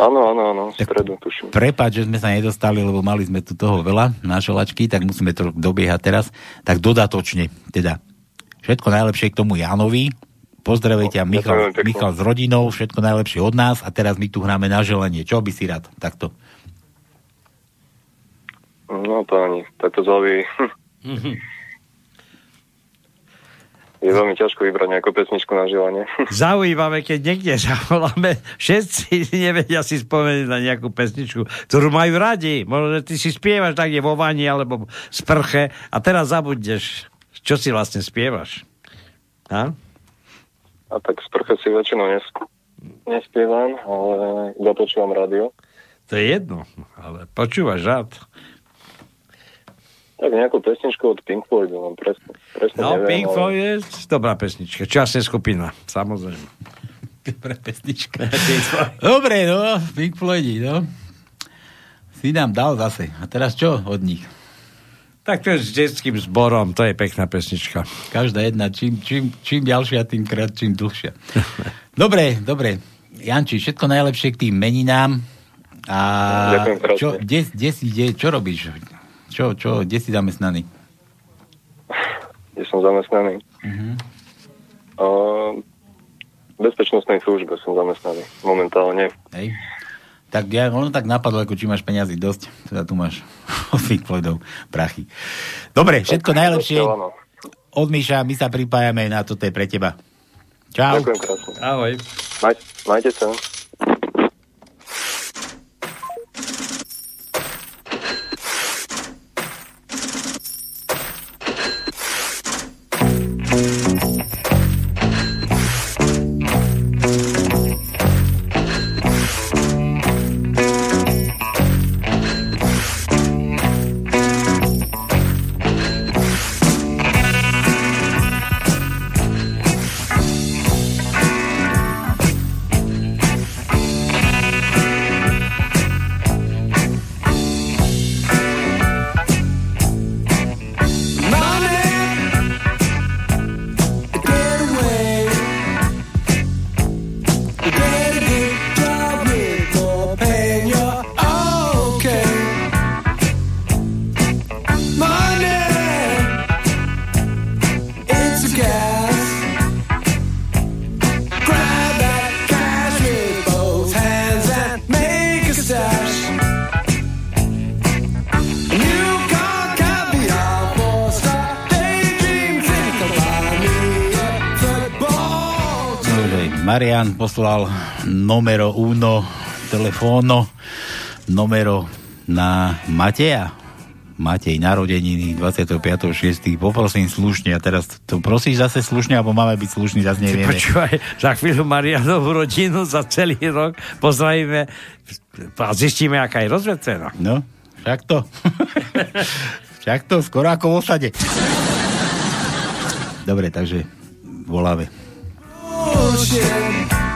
Áno, áno, áno, stredu, tuším. Prepač, že sme sa nedostali, lebo mali sme tu toho veľa na šolačky, tak musíme to dobiehať teraz. Tak dodatočne, teda všetko najlepšie k tomu Janovi. Pozdravujte ťa No, Michal. Michal s rodinou, všetko najlepšie od nás a teraz my tu hráme na želanie. Čo by si rád? Takto. No, páni, takto zloví. Je veľmi ťažko vybrať nejakú pesničku na želanie. (laughs) Zaujímavé, keď niekde zavoláme, všetci nevedia si spomenúť na nejakú pesničku, ktorú majú radi. Možno, že ty si spievaš tak vo vani alebo sprche a teraz zabudneš, čo si vlastne spievaš. A? A tak sprche si väčšinou nes- nespievam, ale iba počúvam rádio. To je jedno, ale počúvaš rád. Tak nejakú pesničku od Pink Floyd, mám presne, presne No, neviem, Pink ale- Floyd je dobrá pesnička. Časne skupina, samozrejme. Dobrá pesnička. (laughs) Dobre, no, Pink Floydi, no. Si nám dal zase. A teraz čo od nich? Tak to je s detským zborom, to je pekná pesnička. Každá jedna, čím, čím, čím ďalšia, tým krát, čím dlhšia. Dobre, dobre. Janči, všetko najlepšie k tým meninám. A čo, kde, kde si, kde, čo robíš? Čo, čo, kde si zamestnaný? Kde som zamestnaný. A v bezpečnostnej službe som zamestnaný momentálne. Hej. Tak ja, ono tak napadlo, ako či máš peniazy dosť. Teda tu máš (laughs) Pink Floydov prachy. Dobre, všetko najlepšie. Áno. Od Míša, my sa pripájame na toto je pre teba. Čau. Ďakujem krásne. Ahoj. Maj, majte sa. Marian poslal numero uno telefóno, numero na Mateja. Matej, narodeniny 25.6. Poprosím slušne, a teraz to prosíš zase slušne, alebo máme byť slušní, zase nevieme. Počúvaj, za chvíľu Marianovú rodinu za celý rok pozdravíme a zistíme, aká je rozvecená. No, však to. (laughs) však to, skoro ako v osade. Dobre, takže voláme. I'm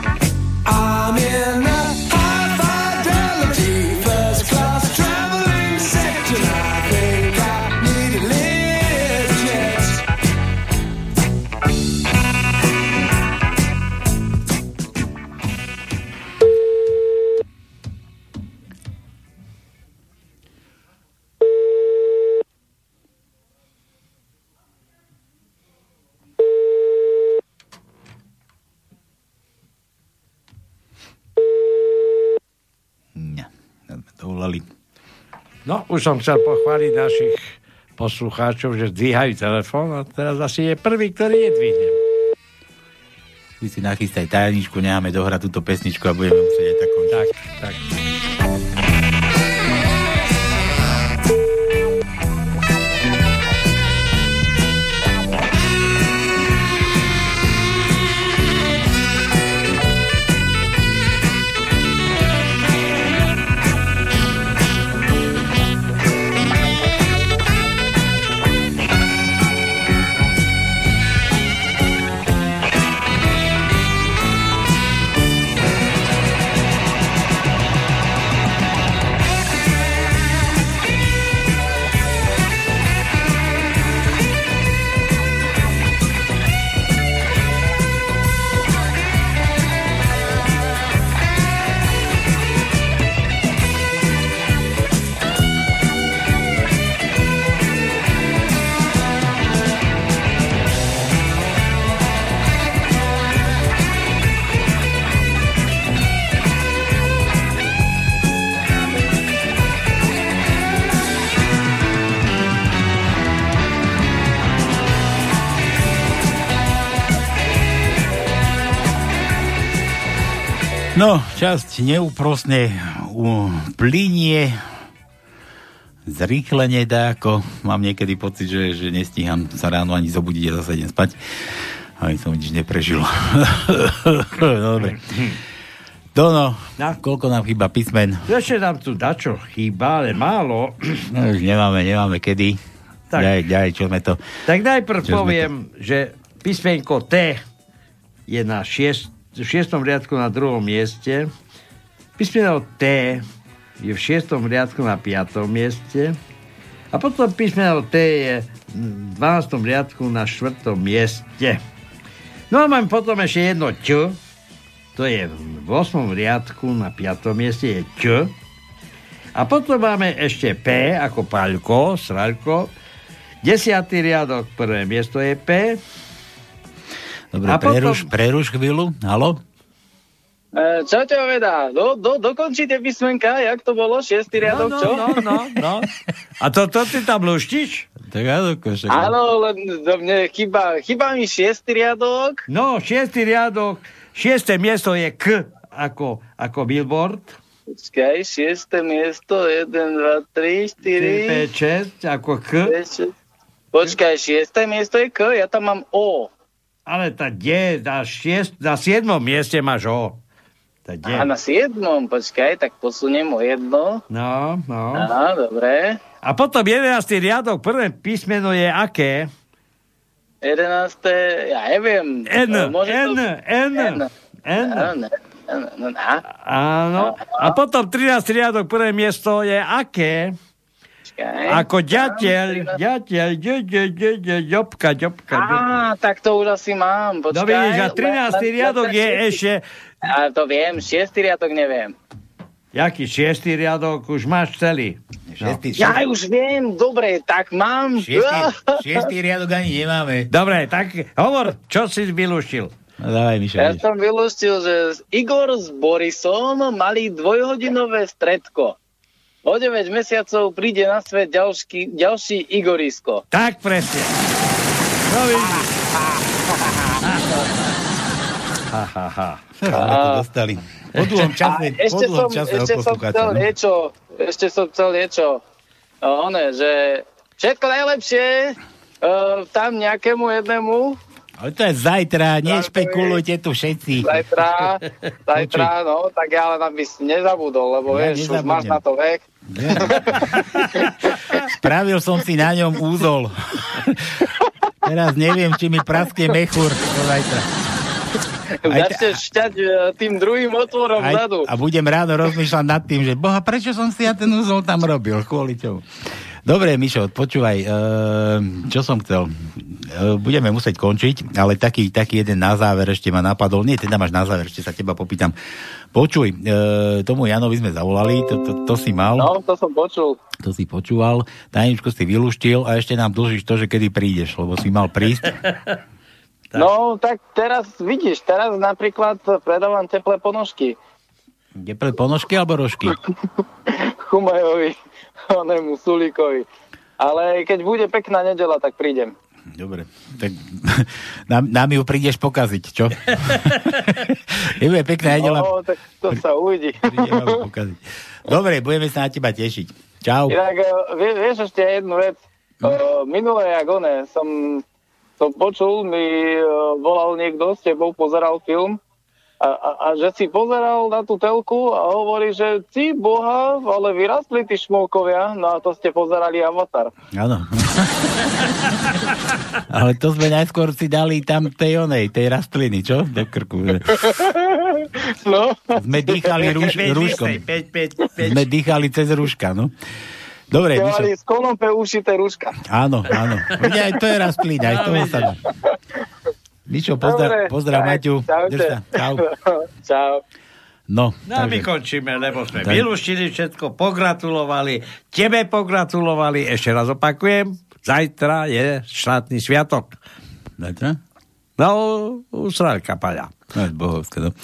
volali. No, už som chcel pochváliť našich poslucháčov, že zdvíhajú telefón a teraz asi je prvý, ktorý nedvihne. Ty si nachystaj tajničku, necháme dohrať túto pesničku a budeme musieť aj tak končiť. Tak, tak. No, časť neúprosne plinie zrýchlenie dáko. Mám niekedy pocit, že, že nestíham sa ráno ani zobudiť a zase idem spať. Aj som nič neprežil. (laughs) Dobre. Dono, no. koľko nám chýba písmen? Ešte nám tu dačo chýba, ale málo. No, už nemáme, nemáme kedy. Tak. Daj, daj, čo sme to... Tak najprv poviem, že písmenko T je na šiest, v šiestom riadku na druhom mieste. Písmeno T je v šiestom riadku na piatom mieste. A potom písmeno T je v 12. riadku na štvrtom mieste. No a mám potom ešte jedno Č, to je v 8. riadku na 5. mieste je Č. A potom máme ešte P ako Paľko, Sraľko. 10. riadok, prvé miesto je P. Dobre, A potom- preruš, preruš chvíľu. Halo? E, čo ťa vedá? Do, do, dokončíte písmenka, jak to bolo? Šiestý riadok, no, čo? no, no, no. A to, to ty tam luštíš? Tak áno, košek. Áno, len do mne chýba, chýba mi šiestý riadok. No, šiestý riadok, šiesté miesto je K ako, ako billboard. Počkaj, šiesté miesto, 1, 2, 3, 4, 5, 6 ako K. Počkaj, šiesté miesto je K, ja tam mám O. Ale tá kde? Na, šiest, na siedmom mieste máš O. Tá kde? A na siedmom, počkaj, tak posuniem o jedno. No, no. Á, dobre. A potom 11. riadok, prvé písmeno je aké? 11. Ja neviem. N, môže N, to... N, N. N. N. Áno. A potom 13. riadok, prvé miesto je aké? Ako ďateľ, ďateľ, ďo, ďo, ďo, ďo, ďobka, ďobka. Á, tak to už asi mám. Počkaj. No vidíš, a 13. len- len- riadok je šiestý. ešte... A to viem, šiestý riadok neviem. Jaký šiestý riadok už máš celý? No. Ja už viem, dobre, tak mám. (laughs) Šiestý riadok ani nemáme. Dobre, tak hovor, čo si vylúštil? No dávaj, Mišo. Ja som vylúštil, že Igor s Borisom mali dvojhodinové stredko. O 9 mesiacov príde na svet ďalší, ďalší Igorisko. Tak presne. No vidíš. Ha, ha, ha. To dostali. Po dlhom čase, A po ešte dlhom som, čase ešte som chcel no. niečo, ešte som chcel niečo, o, one, že všetko najlepšie uh, tam nejakému jednému, Ale to je zajtra, nešpekulujte tu všetci. zajtra, zajtra, no, tak ja len aby si nezabudol, lebo Ja vieš, už máš nezabudnem. na to vek. Spravil som si na ňom úzol. Teraz neviem, či mi praskne mechúr do zajtra. Začneš šťať e, tým druhým otvorom Aj, vzadu. a budem ráno rozmýšľať nad tým, že boha, prečo som si ja ten úzol tam robil, kvôli čomu. Dobre, Mišo, počúvaj, e, čo som chcel. E, budeme musieť končiť, ale taký, taký jeden na záver ešte ma napadol. Nie, teda máš na záver, ešte sa teba popýtam. Počuj, e, tomu Janovi sme zavolali, to, to, to si mal. No, to som počul. To si počúval, tajničku si vylúštil a ešte nám dlžíš to, že kedy prídeš, lebo si mal prísť. (laughs) No, tak teraz vidíš, teraz napríklad predávam teplé ponožky Teplé ponožky alebo rožky? (laughs) Chumajovi, onému Sulíkovi. Ale keď bude pekná nedela, tak prídem. Dobre, tak (laughs) nám, nám ju prídeš pokaziť, čo? (laughs) Nebude pekná nedela. No, tak to sa uvidí. Dobre, budeme sa na teba tešiť. Čau. Inak, e, vie, vieš ešte jednu vec. Uh, minulé, jak one, som, som počul, mi uh, volal niekto s tebou, pozeral film a, a, a že si pozeral na tú telku a hovorí, že ty boha, ale vyrastli tí šmolkovia, no a to ste pozerali Avatar. Áno. (laughs) Ale to sme najskôr si dali tam tej onej, tej rastliny, čo? Do krku. že (laughs) No. Sme dýchali rúš, rúškom. Sme dýchali cez rúška, no. Dobre, Ste Mišo. mali z konopé ušité rúška. Áno, áno. Veď aj to je rastlina, aj toho sa dá. Mišo, pozdrav, Dobre, pozdrav Maťu. čaute. Drž sa. Čau. (laughs) Čau. No, No a my končíme, lebo sme Tak. vylúštili všetko, pogratulovali, tebe pogratulovali, ešte raz opakujem, zajtra je štátny sviatok. Zajtra? No, u Sralka Paľa. No, bohovské, no.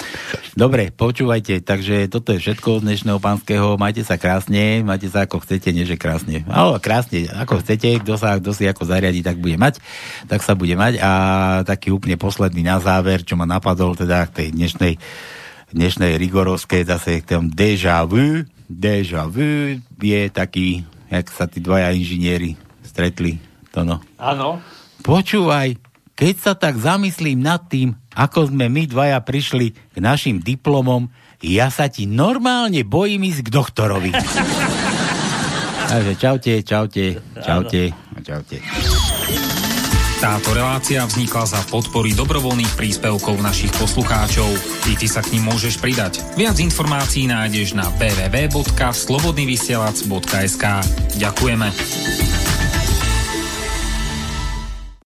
Dobre, počúvajte, takže toto je všetko z dnešného pánskeho. Majte sa krásne, majte sa ako chcete, nie že krásne. Ale krásne, ako chcete, kto sa, kto si ako zariadi, tak bude mať, tak sa bude mať. A taký úplne posledný na záver, čo ma napadol teda k tej dnešnej, dnešnej rigorovskej zase k tom déjà vu. Déjà vu je taký, jak sa tí dvaja inžinieri stretli. To no. Áno. Počúvaj, keď sa tak zamyslím nad tým, ako sme my dvaja prišli k našim diplomom, ja sa ti normálne bojím ísť k doktorovi. (laughs) Takže čaute, čaute, čaute, čaute. Táto relácia vznikla za podpory dobrovoľných príspevkov našich poslucháčov. I ty sa k ním môžeš pridať. Viac informácií nájdeš na www.slobodnyvysielac.sk Ďakujeme.